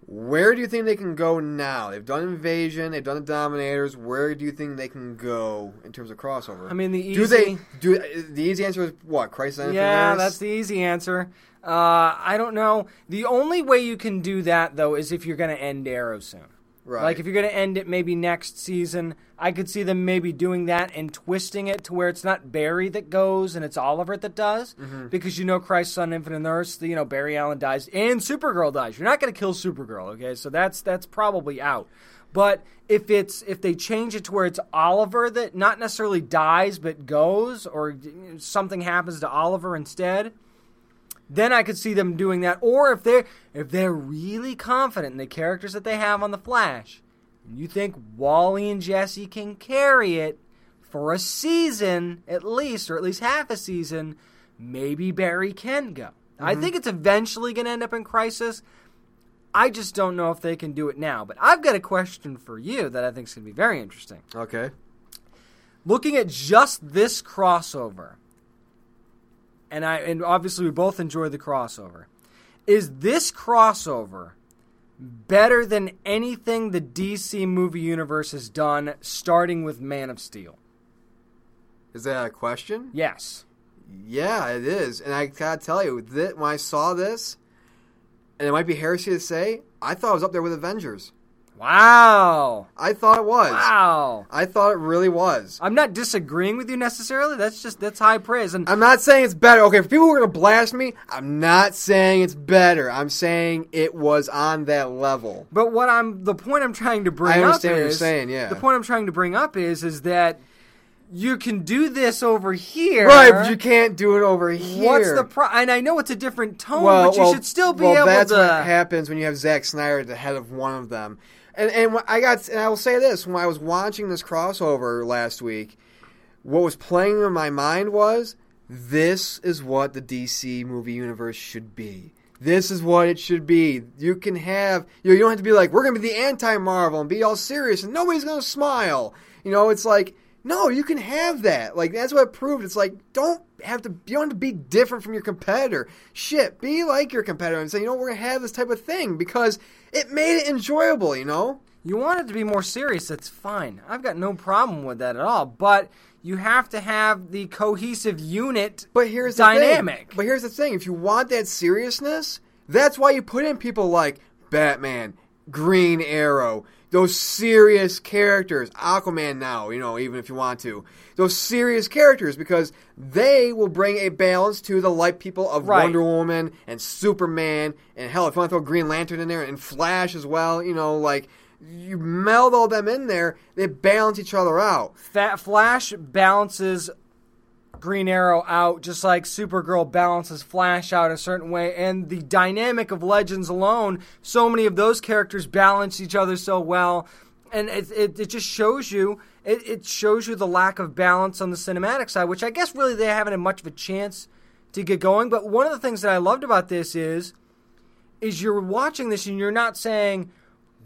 Where do you think they can go now? They've done Invasion, they've done the Dominators. Where do you think they can go in terms of crossover? I mean, the do they easy- do the easy answer is what? Crisis on Yeah, that's the easy answer. Uh, I don't know. The only way you can do that though is if you're going to end Arrow soon. Right. Like if you're going to end it maybe next season, I could see them maybe doing that and twisting it to where it's not Barry that goes and it's Oliver that does, Mm-hmm. because you know Crisis on Infinite Earths, you know Barry Allen dies and Supergirl dies. You're not going to kill Supergirl, okay? So that's that's probably out. But if it's if they change it to where it's Oliver that not necessarily dies but goes, or something happens to Oliver instead, then I could see them doing that. Or if they're if they're really confident in the characters that they have on the Flash, and you think Wally and Jesse can carry it for a season at least, or at least half a season, maybe Barry can go. I mm-hmm. think it's eventually going to end up in Crisis. I just don't know if they can do it now. But I've got a question for you that I think is going to be very interesting. Okay. Looking at just this crossover, and I and obviously we both enjoy the crossover. Is this crossover better than anything the DC movie universe has done, starting with Man of Steel? Is that a question? Yes. Yeah, it is. And I gotta tell you, that when I saw this, and it might be heresy to say, I thought it was up there with Avengers. Wow. I thought it was. Wow. I thought it really was. I'm not disagreeing with you necessarily. That's just that's high praise. And I'm not saying it's better. Okay, for people who are gonna blast me, I'm not saying it's better. I'm saying it was on that level. But what I'm the point I'm trying to bring I up understand what you're is saying, yeah. the point I'm trying to bring up is is that you can do this over here, Right, but you can't do it over here. What's the pro? And I know it's a different tone, well, but you well, should still be well, able that's to. what happens when you have Zack Snyder at the head of one of them. And and I got and I will say this: when I was watching this crossover last week, what was playing in my mind was this is what the DC movie universe should be. This is what it should be. You can have you, know, you don't have to be like we're going to be the anti Marvel and be all serious and nobody's going to smile. You know, it's like no, you can have that. Like that's what it proved. It's like don't have to you don't have to be different from your competitor. Shit, be like your competitor and say, you know, we're gonna have this type of thing because it made it enjoyable. You know. you want it to be more serious. That's fine. I've got no problem with that at all. But you have to have the cohesive unit. But here's the dynamic. But here's the thing: if you want that seriousness, that's why you put in people like Batman, Green Arrow, those serious characters. Aquaman now, you know, even if you want to, those serious characters because they will bring a balance to the light people of Right. Wonder Woman and Superman, and hell, if you want to throw Green Lantern in there and Flash as well, you know, like. You meld all them in there, they balance each other out. Fat Flash balances Green Arrow out, just like Supergirl balances Flash out a certain way. And the dynamic of Legends alone, so many of those characters balance each other so well. And it, it, it just shows you it, it shows you the lack of balance on the cinematic side, which I guess really they haven't had much of a chance to get going. But one of the things that I loved about this is is you're watching this and you're not saying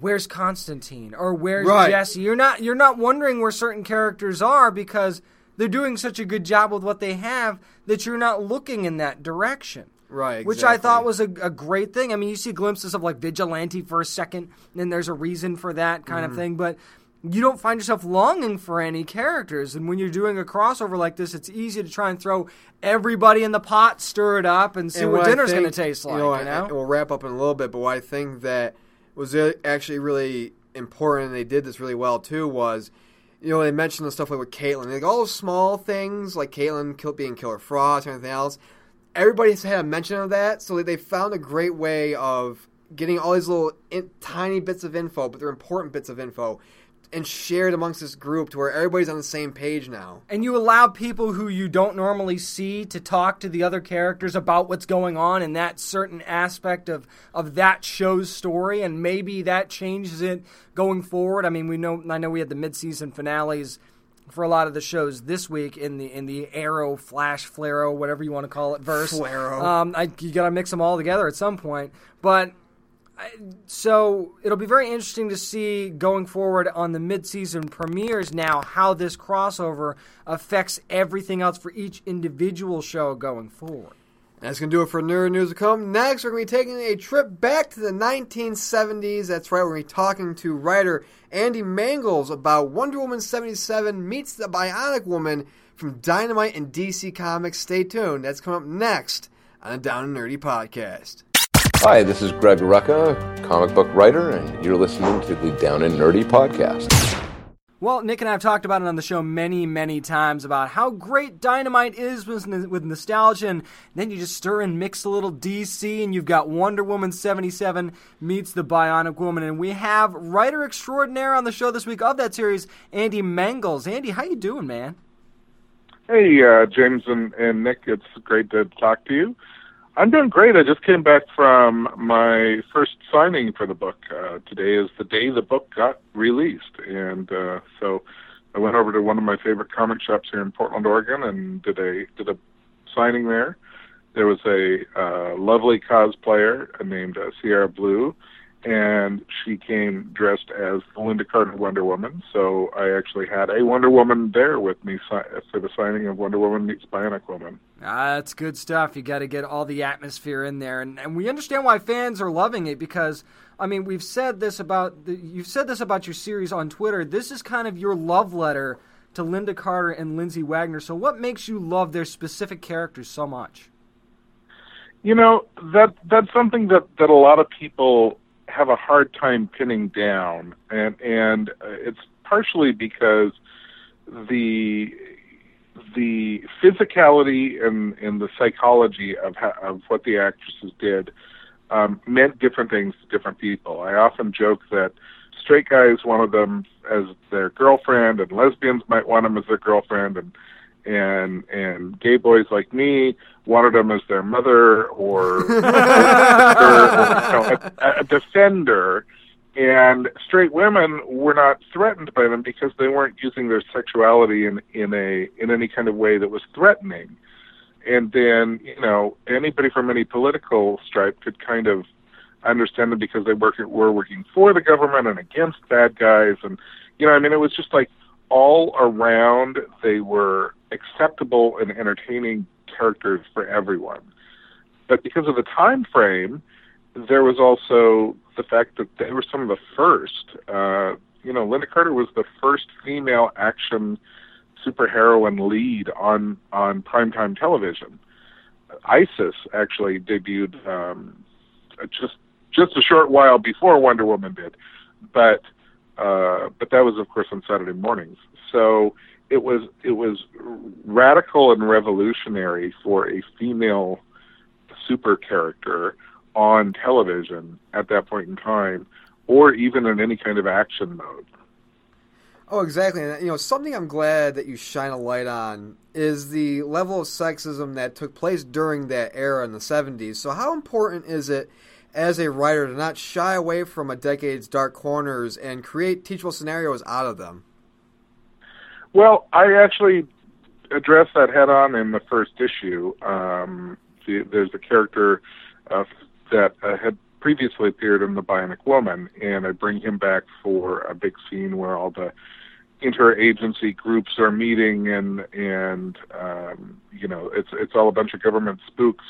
where's Constantine or where's Right. Jesse. You're not you're not wondering where certain characters are because they're doing such a good job with what they have that you're not looking in that direction. Right, Which I thought was a, a great thing. I mean, you see glimpses of like Vigilante for a second, and there's a reason for that kind Mm-hmm. of thing, but you don't find yourself longing for any characters. And when you're doing a crossover like this, it's easy to try and throw everybody in the pot, stir it up, and see And what, what dinner's going to taste like. You know, You know? I- we'll wrap up in a little bit, but what I think that was actually really important, and they did this really well too, was you know they mentioned the stuff like with Caitlin, like all those small things like Caitlin kill, being Killer Frost and everything else. Everybody has had a mention of that, so they found a great way of getting all these little in, tiny bits of info, but they're important bits of info, and shared amongst this group to where everybody's on the same page now. and you allow people who you don't normally see to talk to the other characters about what's going on in that certain aspect of, of that show's story and maybe that changes it going forward. I mean, we know I know we had the mid-season finales for a lot of the shows this week in the in the Arrow, Flash, Flarrow, whatever you want to call it verse. Flarrow. Um, I, you got to mix them all together at some point, but so it'll be very interesting to see going forward on the mid-season premieres now how this crossover affects everything else for each individual show going forward. That's going to do it for Nerd News to come. Next, we're going to be taking a trip back to the 1970s. That's right, we're going to be talking to writer Andy Mangels about Wonder Woman 77 meets the Bionic Woman from Dynamite and DC Comics. Stay tuned. That's coming up next on the Down and Nerdy podcast. Hi, this is Greg Rucka, comic book writer, and you're listening to the Down and Nerdy podcast. Well, Nick and I have talked about it on the show many, many times about how great Dynamite is with, with nostalgia, and then you just stir and mix a little DC, and you've got Wonder Woman 77 meets the Bionic Woman, and we have writer extraordinaire on the show this week of that series, Andy Mangels. Andy, how you doing, man? Hey, uh, James and, and Nick, it's great to talk to you. I'm doing great. I just came back from my first signing for the book. Uh, today is the day the book got released, and uh, so I went over to one of my favorite comic shops here in Portland, Oregon, and did a did a signing there. There was a uh, lovely cosplayer named uh, Sierra Blue, and she came dressed as the Lynda Carter Wonder Woman. So I actually had a Wonder Woman there with me si- for the signing of Wonder Woman meets Bionic Woman. Ah, that's good stuff. You got to get all the atmosphere in there, and, and we understand why fans are loving it because I mean we've said this about the, you've said this about your series on Twitter. This is kind of your love letter to Lynda Carter and Lindsay Wagner. So what makes you love their specific characters so much? You know that that's something that that a lot of people have a hard time pinning down, and and it's partially because the the physicality and and the psychology of how, of what the actresses did um, meant different things to different people. I often joke that straight guys wanted them as their girlfriend, and lesbians might want them as their girlfriend, and and and gay boys like me wanted them as their mother or, or you know, a, a defender. And straight women were not threatened by them because they weren't using their sexuality in in a in any kind of way that was threatening. And then you know anybody from any political stripe could kind of understand them because they work were working for the government and against bad guys. And you know i mean it was just like all around they were acceptable and entertaining characters for everyone but because of the time frame there was also the fact that they were some of the first. Uh, you know, Lynda Carter was the first female action superheroine lead on on primetime television. Isis actually debuted um, just just a short while before Wonder Woman did, but uh, but that was of course on Saturday mornings. So it was it was radical and revolutionary for a female super character on television at that point in time, or even in any kind of action mode. Oh, exactly. And, you know, something I'm glad that you shine a light on is the level of sexism that took place during that era in the 70s. So, how important is it as a writer to not shy away from a decade's dark corners and create teachable scenarios out of them? Well, I actually addressed that head on in the first issue. Um, the, there's a character uh, that uh, had previously appeared in The Bionic Woman, and I bring him back for a big scene where all the interagency groups are meeting, and and um, you know it's it's all a bunch of government spooks,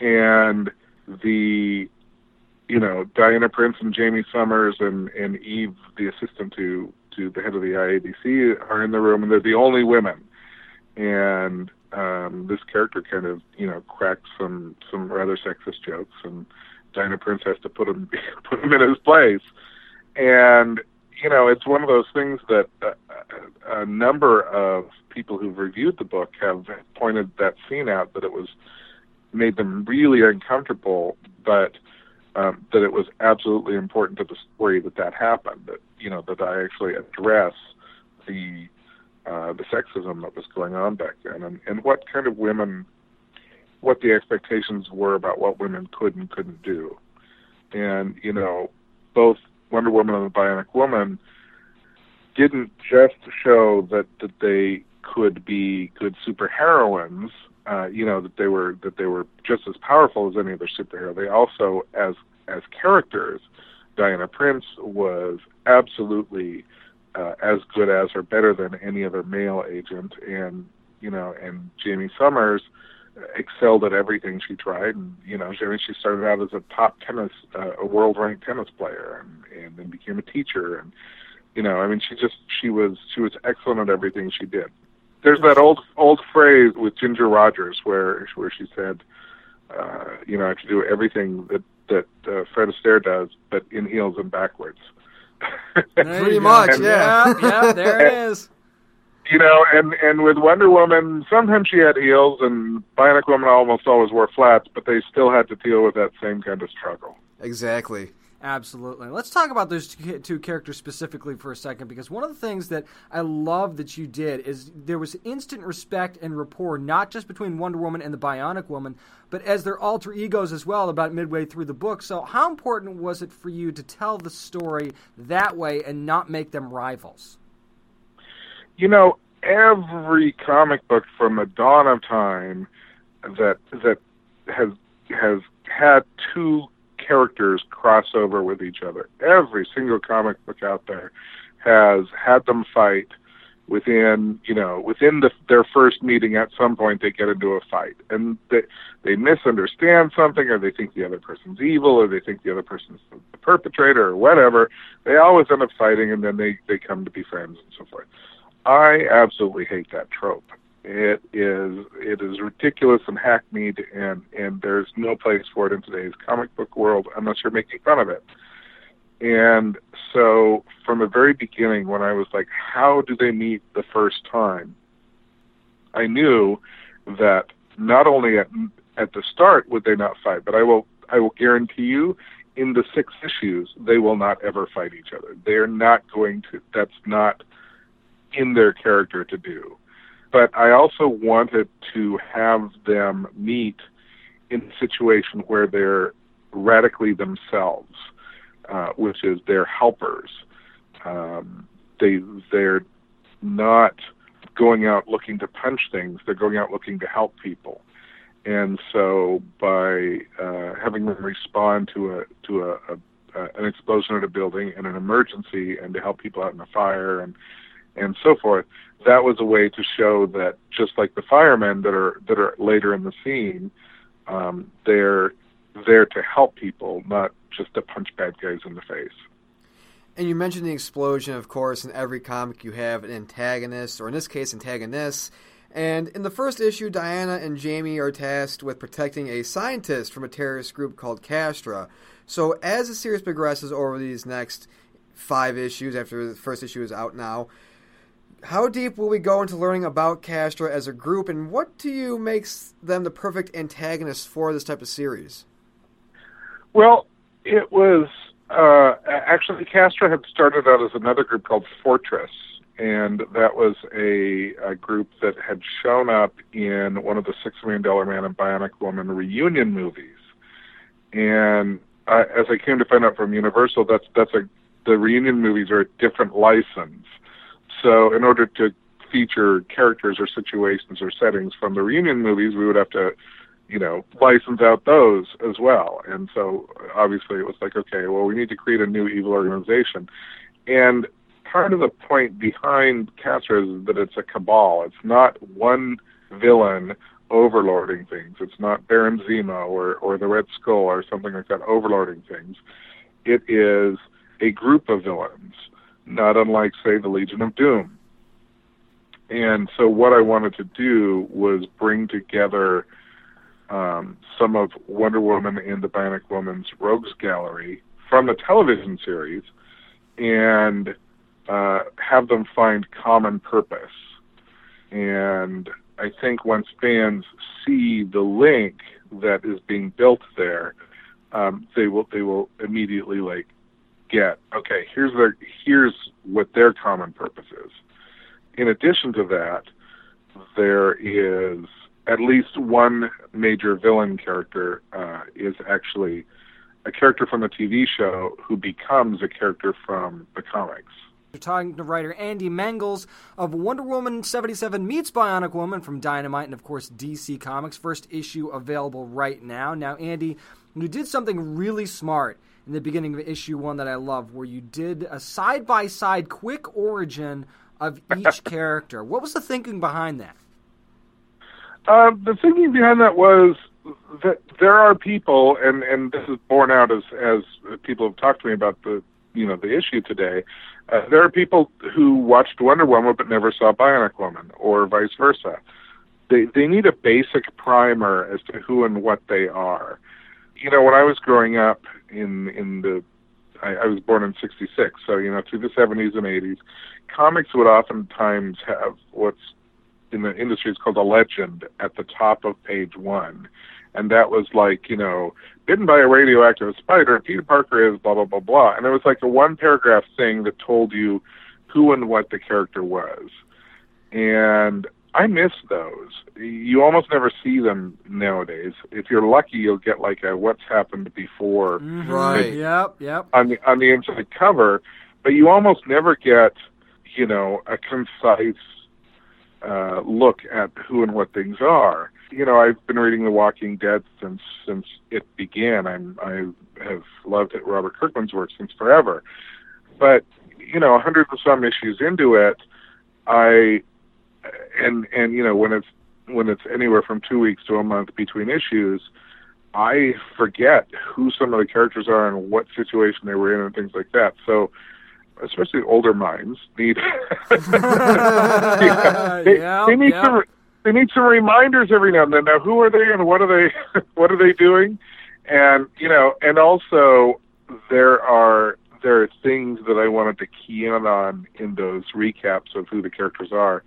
and the you know Diana Prince and Jaime Sommers and and Eve, the assistant to to the head of the IADC, are in the room, and they're the only women, and um, this character kind of you know cracks some some rather sexist jokes, and Diana Prince has to put him put him in his place. And you know, it's one of those things that a, a number of people who've reviewed the book have pointed that scene out that it was made them really uncomfortable, but um, that it was absolutely important to the story that that happened. That you know that I actually address the uh, the sexism that was going on back then, and, and what kind of women, what the expectations were about what women could and couldn't do. And you know, both Wonder Woman and the Bionic Woman didn't just show that that they could be good superheroines. Uh, you know that they were that they were just as powerful as any other superhero. They also, as as characters, Diana Prince was absolutely uh, as good as or better than any other male agent, and you know, and Jaime Sommers excelled at everything she tried, and you know, I mean, she started out as a top tennis, uh, a world-ranked tennis player, and, and then became a teacher, and you know, I mean, she just she was she was excellent at everything she did. There's that old old phrase with Ginger Rogers where where she said, uh, you know, I have to do everything that that uh, Fred Astaire does, but in heels and backwards. Pretty you go. much, yeah. yeah, yeah, there it is. you know, and and with Wonder Woman, sometimes she had heels, and Bionic Woman almost always wore flats, but they still had to deal with that same kind of struggle. Exactly. Absolutely. Let's talk about those two characters specifically for a second because one of the things that I love that you did is there was instant respect and rapport, not just between Wonder Woman and the Bionic Woman, but as their alter egos as well about midway through the book. So, how important was it for you to tell the story that way and not make them rivals? You know, every comic book from the dawn of time that that has has had two characters cross over with each other. Every single comic book out there has had them fight within you know within the, their first meeting at some point they get into a fight. And they they misunderstand something or they think the other person's evil or they think the other person's the perpetrator or whatever. They always end up fighting and then they they come to be friends and so forth. I absolutely hate that trope it is it is ridiculous and hackneyed and and there's no place for it in today's comic book world unless you're making fun of it and so from the very beginning, when I was like, how do they meet the first time? I knew that not only at, at the start would they not fight, but I will, I will guarantee you in the six issues, they will not ever fight each other. They are not going to, that's not in their character to do. But I also wanted to have them meet in a situation where they're radically themselves uh, which is they're helpers. Um, they they're not going out looking to punch things; they're going out looking to help people. And so, by uh, having them respond to a to a, a, a an explosion at a building and an emergency, and to help people out in a fire and and so forth, that was a way to show that just like the firemen that are that are later in the scene, um, they're there to help people, not just to punch bad guys in the face. And you mentioned the explosion, of course. In every comic, you have an antagonist, or in this case, antagonists. And in the first issue, Diana and Jaime are tasked with protecting a scientist from a terrorist group called Castra. So, as the series progresses over these next five issues, after the first issue is out now, how deep will we go into learning about Castra as a group, and what do you makes them the perfect antagonists for this type of series? Well, it was uh, actually Castra had started out as another group called Fortress, and that was a, a group that had shown up in one of the Six Million Dollar Man and Bionic Woman reunion movies. And as I came to find out from Universal, that's that's a the reunion movies are a different license. So in order to feature characters or situations or settings from the reunion movies, we would have to you know, license out those as well. And so obviously it was like, okay, well, we need to create a new evil organization. And part of the point behind Castra is that it's a cabal. It's not one villain overlording things. It's not Baron Zemo or, or the Red Skull or something like that overlording things. It is a group of villains, not unlike, say, the Legion of Doom. And so what I wanted to do was bring together – um, some of Wonder Woman and the Bionic Woman's Rogues Gallery from the television series and uh, have them find common purpose. And I think once fans see the link that is being built there, um, they will they will immediately like get okay. Here's their here's what their common purpose is. In addition to that, there is at least one major villain character uh, is actually a character from the TV show who becomes a character from the comics. We're talking to writer Andy Mangels of Wonder Woman 77 Meets Bionic Woman from Dynamite and, of course, DC Comics. First issue available right now. Now, Andy, you did something really smart in the beginning of issue one that I love, where you did a side by side quick origin of each character. What was the thinking behind that? Uh, the thinking behind that was that there are people, and and this is borne out as as people have talked to me about the you know the issue today. Uh, there are people who watched Wonder Woman but never saw Bionic Woman, or vice versa. They they need a basic primer as to who and what they are. You know, when I was growing up in in the, I, I was born in '66, so you know, through the '70s and '80s, comics would oftentimes have what's in the industry is called a legend at the top of page one, and that was like, you know, bitten by a radioactive spider, Peter Parker is blah blah blah blah, and it was like a one paragraph thing that told you who and what the character was, and I miss those. You almost never see them nowadays. If you're lucky, you'll get like a what's happened before Right. Yep, yep. on the on the inside cover, but you almost never get, you know, a concise uh, look at who and what things are. You know, I've been reading The Walking Dead since since it began. I'm I have loved it, Robert Kirkman's work since forever, but you know, a hundred and some issues into it, I and and you know when it's when it's anywhere from two weeks to a month between issues, I forget who some of the characters are and what situation they were in and things like that. So, especially older minds need they, Yeah, they need yeah. some they need some reminders every now and then. Now, who are they and what are they what are they doing? And you know, and also there are there are things that I wanted to key in on in those recaps of who the characters are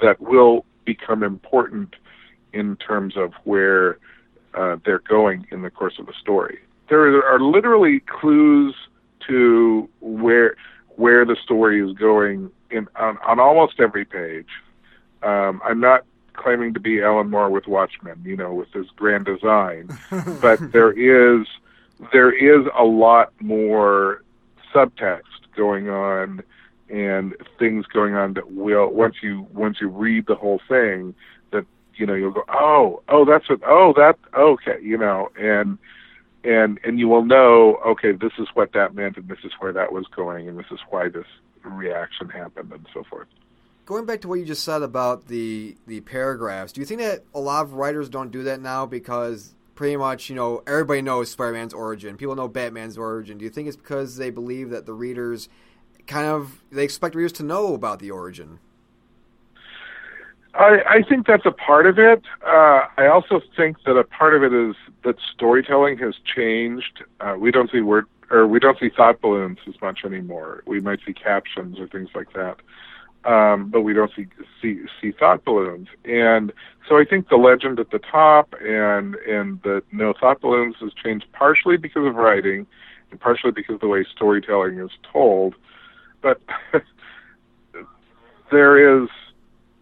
that will become important in terms of where uh, they're going in the course of the story. There are literally clues to where where the story is going in on, on almost every page. Um, I'm not claiming to be Alan Moore with Watchmen, you know, with this grand design, but there is there is a lot more subtext going on and things going on that will once you once you read the whole thing that you know you'll go oh oh that's what oh that okay you know and and and you will know okay this is what that meant and this is where that was going and this is why this reaction happened and so forth Going back to what you just said about the the paragraphs, do you think that a lot of writers don't do that now because pretty much you know everybody knows Spider-Man's origin, people know Batman's origin. Do you think it's because they believe that the readers kind of they expect readers to know about the origin? I, I think that's a part of it. Uh, I also think that a part of it is that storytelling has changed. Uh, we don't see word or we don't see thought balloons as much anymore. We might see captions or things like that, um, but we don't see see see thought balloons. And so I think the legend at the top and and the no thought balloons has changed partially because of writing, and partially because of the way storytelling is told. But there is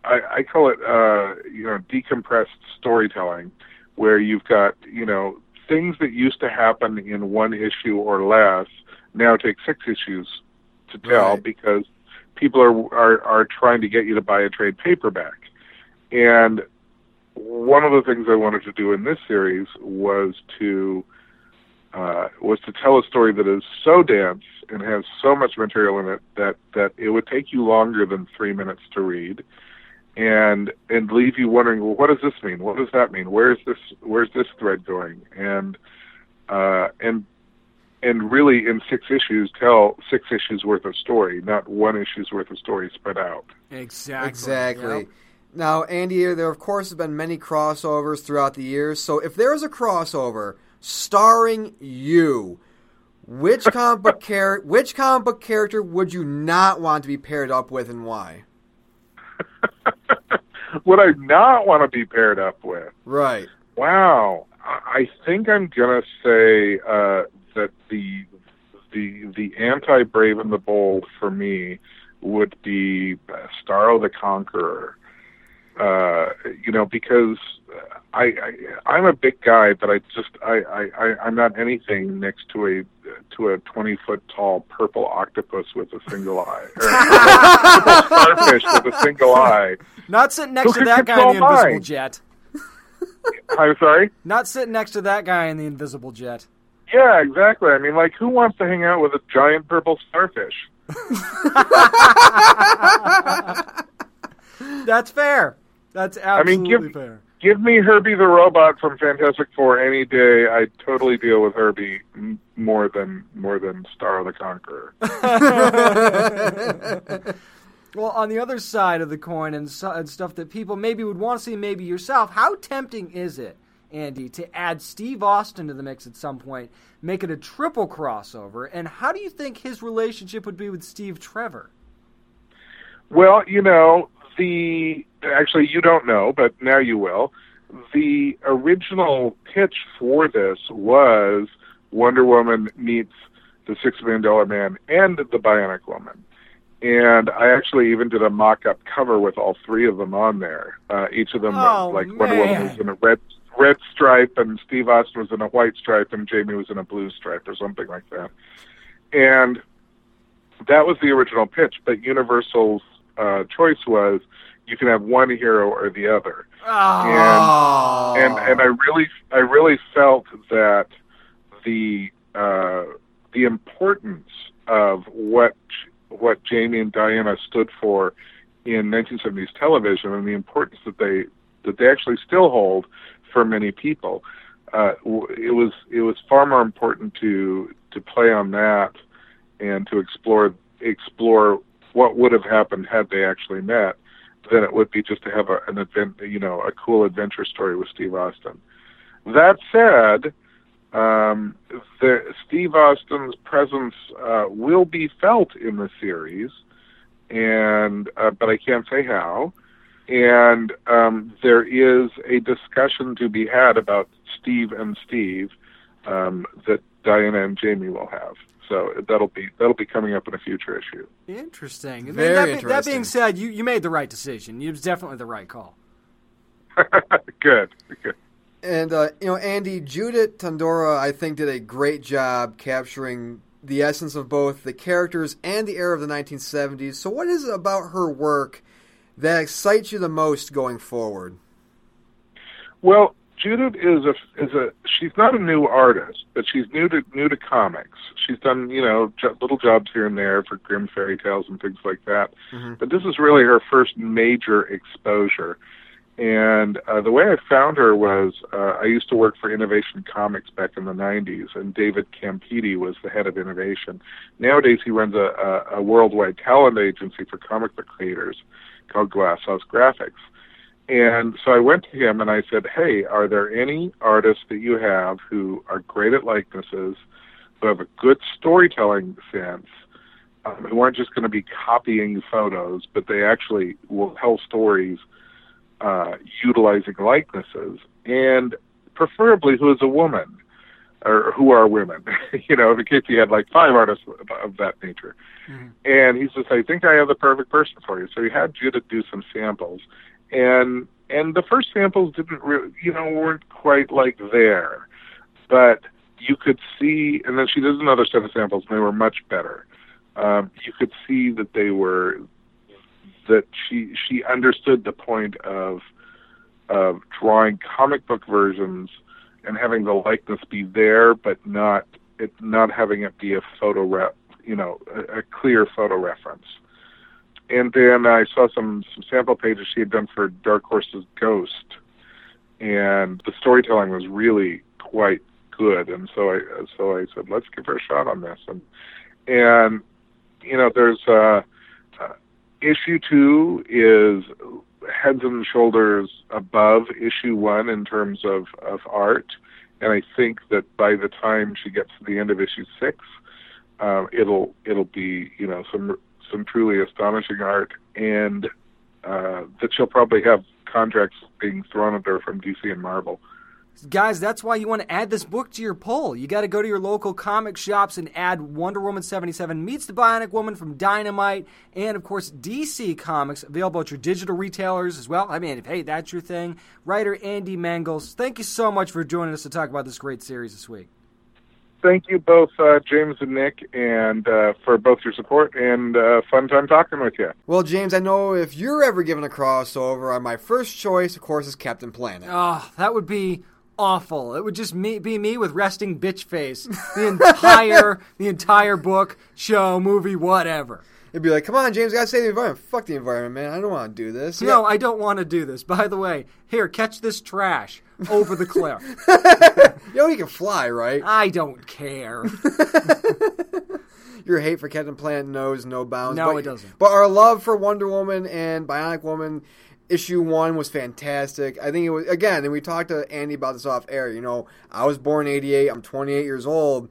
I, I call it uh, you know decompressed storytelling, where you've got you know things that used to happen in one issue or less now take six issues to tell Right. because people are, are are trying to get you to buy a trade paperback, and one of the things I wanted to do in this series was to uh, was to tell a story that is so dense and has so much material in it that that it would take you longer than three minutes to read, and and leave you wondering, well, what does this mean? What does that mean? Where's this Where's this thread going? And uh, and and really, in six issues, tell six issues worth of story, not one issue's worth of story spread out. Exactly. Exactly. Yep. Now, Andy, there of course have been many crossovers throughout the years. So, if there is a crossover starring you, which comic book char- which comic book character would you not want to be paired up with, and why? Would I not want to be paired up with? Right. Wow, I think I'm gonna say uh, that the the the anti Brave and the Bold for me would be Starro the Conqueror. Uh, you know, because I, I I'm a big guy, but I just I, I, I'm not anything next to a to a 20 foot tall purple octopus with a single eye, or a starfish with a single eye. Not sitting next Who to that guy in the invisible mine? jet. I'm sorry. Not sitting next to that guy in the invisible jet. Yeah, exactly. I mean, like, who wants to hang out with a giant purple starfish? That's fair. That's mean, absolutely give- fair. Give me Herbie the robot from Fantastic Four any day. I'd totally deal with Herbie more than more than Starro the Conqueror. Well, on the other side of the coin and, so, and stuff that people maybe would want to see, maybe yourself, how tempting is it Andy, to add Steve Austin to the mix at some point, make it a triple crossover? And how do you think his relationship would be with Steve Trevor? Well, you know, the actually you don't know, but now you will. The original pitch for this was Wonder Woman meets the Six Million Dollar Man and the Bionic Woman. And I actually even did a mock-up cover with all three of them on there. Uh, each of them, Oh, like Wonder Woman was in a red red stripe, and Steve Austin was in a white stripe, and Jaime was in a blue stripe, or something like that. And that was the original pitch. But Universal's uh, choice was you can have one hero or the other Oh. and and I really I really felt that the uh, the importance of what what Jaime and Diana stood for in 1970s television and the importance that they that they actually still hold for many people. Uh, it was it was far more important to to play on that and to explore explore what would have happened had they actually met than it would be just to have a, an advent, you know, a cool adventure story with Steve Austin. That said, um, the, Steve Austin's presence uh, will be felt in the series, and uh, but I can't say how. And um, there is a discussion to be had about Steve and Steve um, that Diana and Jaime will have. So that'll be that'll be coming up in a future issue. Interesting. Very that, be- that being said, you, you made the right decision. It was definitely the right call. good, good. And uh, you know, Andy, Judith Tondora, I think, did a great job capturing the essence of both the characters and the era of the 1970s. So, what is it about her work that excites you the most going forward? Well, Judith is a is a she's not a new artist, but she's new to new to comics. She's done you know jo- little jobs here and there for Grimm fairy tales and things like that. But this is really her first major exposure. And uh, the way I found her was uh, I used to work for Innovation Comics back in the 90s, and David Campiti was the head of innovation. Nowadays, he runs a, a, a worldwide talent agency for comic book creators called Glasshouse Graphics. And so I went to him and I said, Hey, are there any artists that you have who are great at likenesses, who have a good storytelling sense, um, who aren't just going to be copying photos, but they actually will tell stories uh, utilizing likenesses, and preferably who is a woman or who are women, you know, in case he had like five artists of, of that nature. And he says, I think I have the perfect person for you. So he had Judith do some samples, and and the first samples didn't really, you know, weren't quite like there, but you could see, and then she did another set of samples, and they were much better. Um, you could see that they were that she she understood the point of of drawing comic book versions and having the likeness be there, but not it not having it be a photo rep, you know, a, a clear photo reference. And then I saw some, some sample pages she had done for Dark Horse's Ghost, and the storytelling was really quite good. And so I so I said, let's give her a shot on this. And and you know, there's uh, uh, issue two is heads and shoulders above issue one in terms of of art, and I think that by the time she gets to the end of issue six, um, it'll it'll be you know some some truly astonishing art, and uh, that she'll probably have contracts being thrown at her from DC and Marvel. Guys, that's why you want to add this book to your poll. You got to go to your local comic shops and add Wonder Woman 77 Meets the Bionic Woman from Dynamite, and of course, DC Comics, available at your digital retailers as well. I mean, if, hey, that's your thing. Writer Andy Mangels, thank you so much for joining us to talk about this great series this week. Thank you both, uh, James and Nick, and uh, for both your support and uh, fun time talking with you. Well, James, I know if you're ever given a crossover, uh, my first choice, of course, is Captain Planet. Oh, that would be awful. It would just me, be me with resting bitch face the entire the entire book, show, movie, whatever. It'd be like, come on, James, gotta save the environment. Fuck the environment, man. I don't want to do this. No, I don't want to do this. By the way, here, catch this trash over the cliff. you know you can fly, right? I don't care. Your hate for Captain Planet knows no bounds. No, but, it doesn't. But our love for Wonder Woman and Bionic Woman issue one was fantastic. I think it was again, and we talked to Andy about this off air. You know, I was born '88. I'm 28 years old.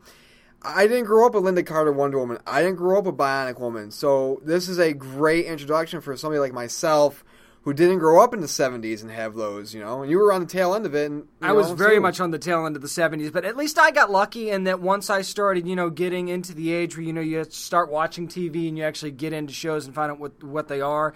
I didn't grow up with Lynda Carter Wonder Woman. I didn't grow up with Bionic Woman. So this is a great introduction for somebody like myself who didn't grow up in the 70s and have those, you know. And you were on the tail end of it. And, I know, was very much on the tail end of the 70s, but at least I got lucky in that once I started, you know, getting into the age where, you know, you start watching TV and you actually get into shows and find out what, what they are.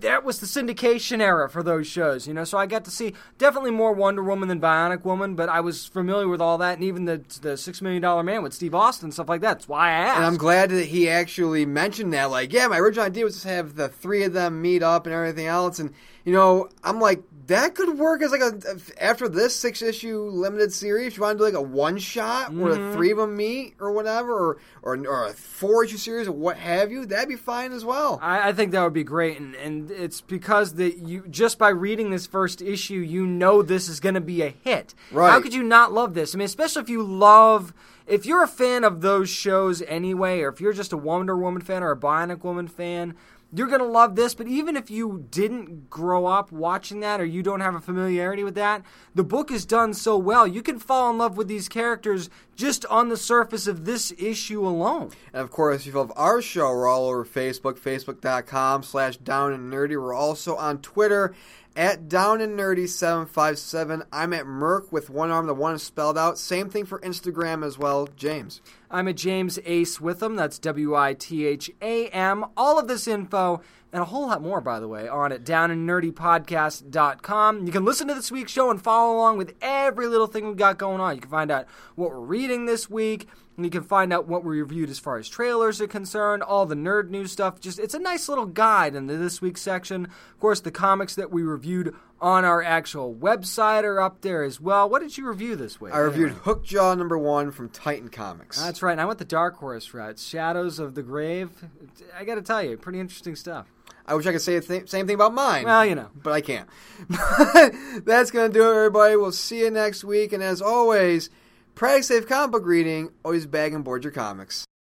That was the syndication era for those shows, you know. So I got to see definitely more Wonder Woman than Bionic Woman, but I was familiar with all that and even the the $6 million man with Steve Austin and stuff like that. That's why I asked. And I'm glad that he actually mentioned that. Like, yeah, my original idea was to have the three of them meet up and everything else. And, you know, I'm like, that could work as like a, after this six issue limited series, if you want to do like a one shot where Mm-hmm. the three of them meet or whatever, or, or, or a four issue series or what have you, that'd be fine as well. I, I think that would be great, and, and it's because that you just by reading this first issue, you know this is going to be a hit. Right. How could you not love this? I mean, especially if you love, if you're a fan of those shows anyway, or if you're just a Wonder Woman fan or a Bionic Woman fan. You're gonna love this, but even if you didn't grow up watching that or you don't have a familiarity with that, the book is done so well. You can fall in love with these characters just on the surface of this issue alone. And of course, if you love our show, we're all over Facebook, facebook.com slash down and nerdy. We're also on Twitter at down and nerdy 757. I'm at Merc with one arm, the one is spelled out. Same thing for Instagram as well, James. I'm at James Ace Witham. That's W I T H A M. All of this info and a whole lot more, by the way, on at downandnerdypodcast.com. You can listen to this week's show and follow along with every little thing we've got going on. You can find out what we're reading this week. And you can find out what we reviewed as far as trailers are concerned, all the nerd news stuff. Just it's a nice little guide into this week's section. Of course, the comics that we reviewed on our actual website are up there as well. What did you review this week? I reviewed Hookjaw number one from Titan Comics. That's right. And I went the Dark Horse route. Shadows on the Grave. I got to tell you, pretty interesting stuff. I wish I could say the th- same thing about mine. Well, you know. But I can't. That's going to do it, everybody. We'll see you next week. And as always, practice safe comic book reading. Always bag and board your comics.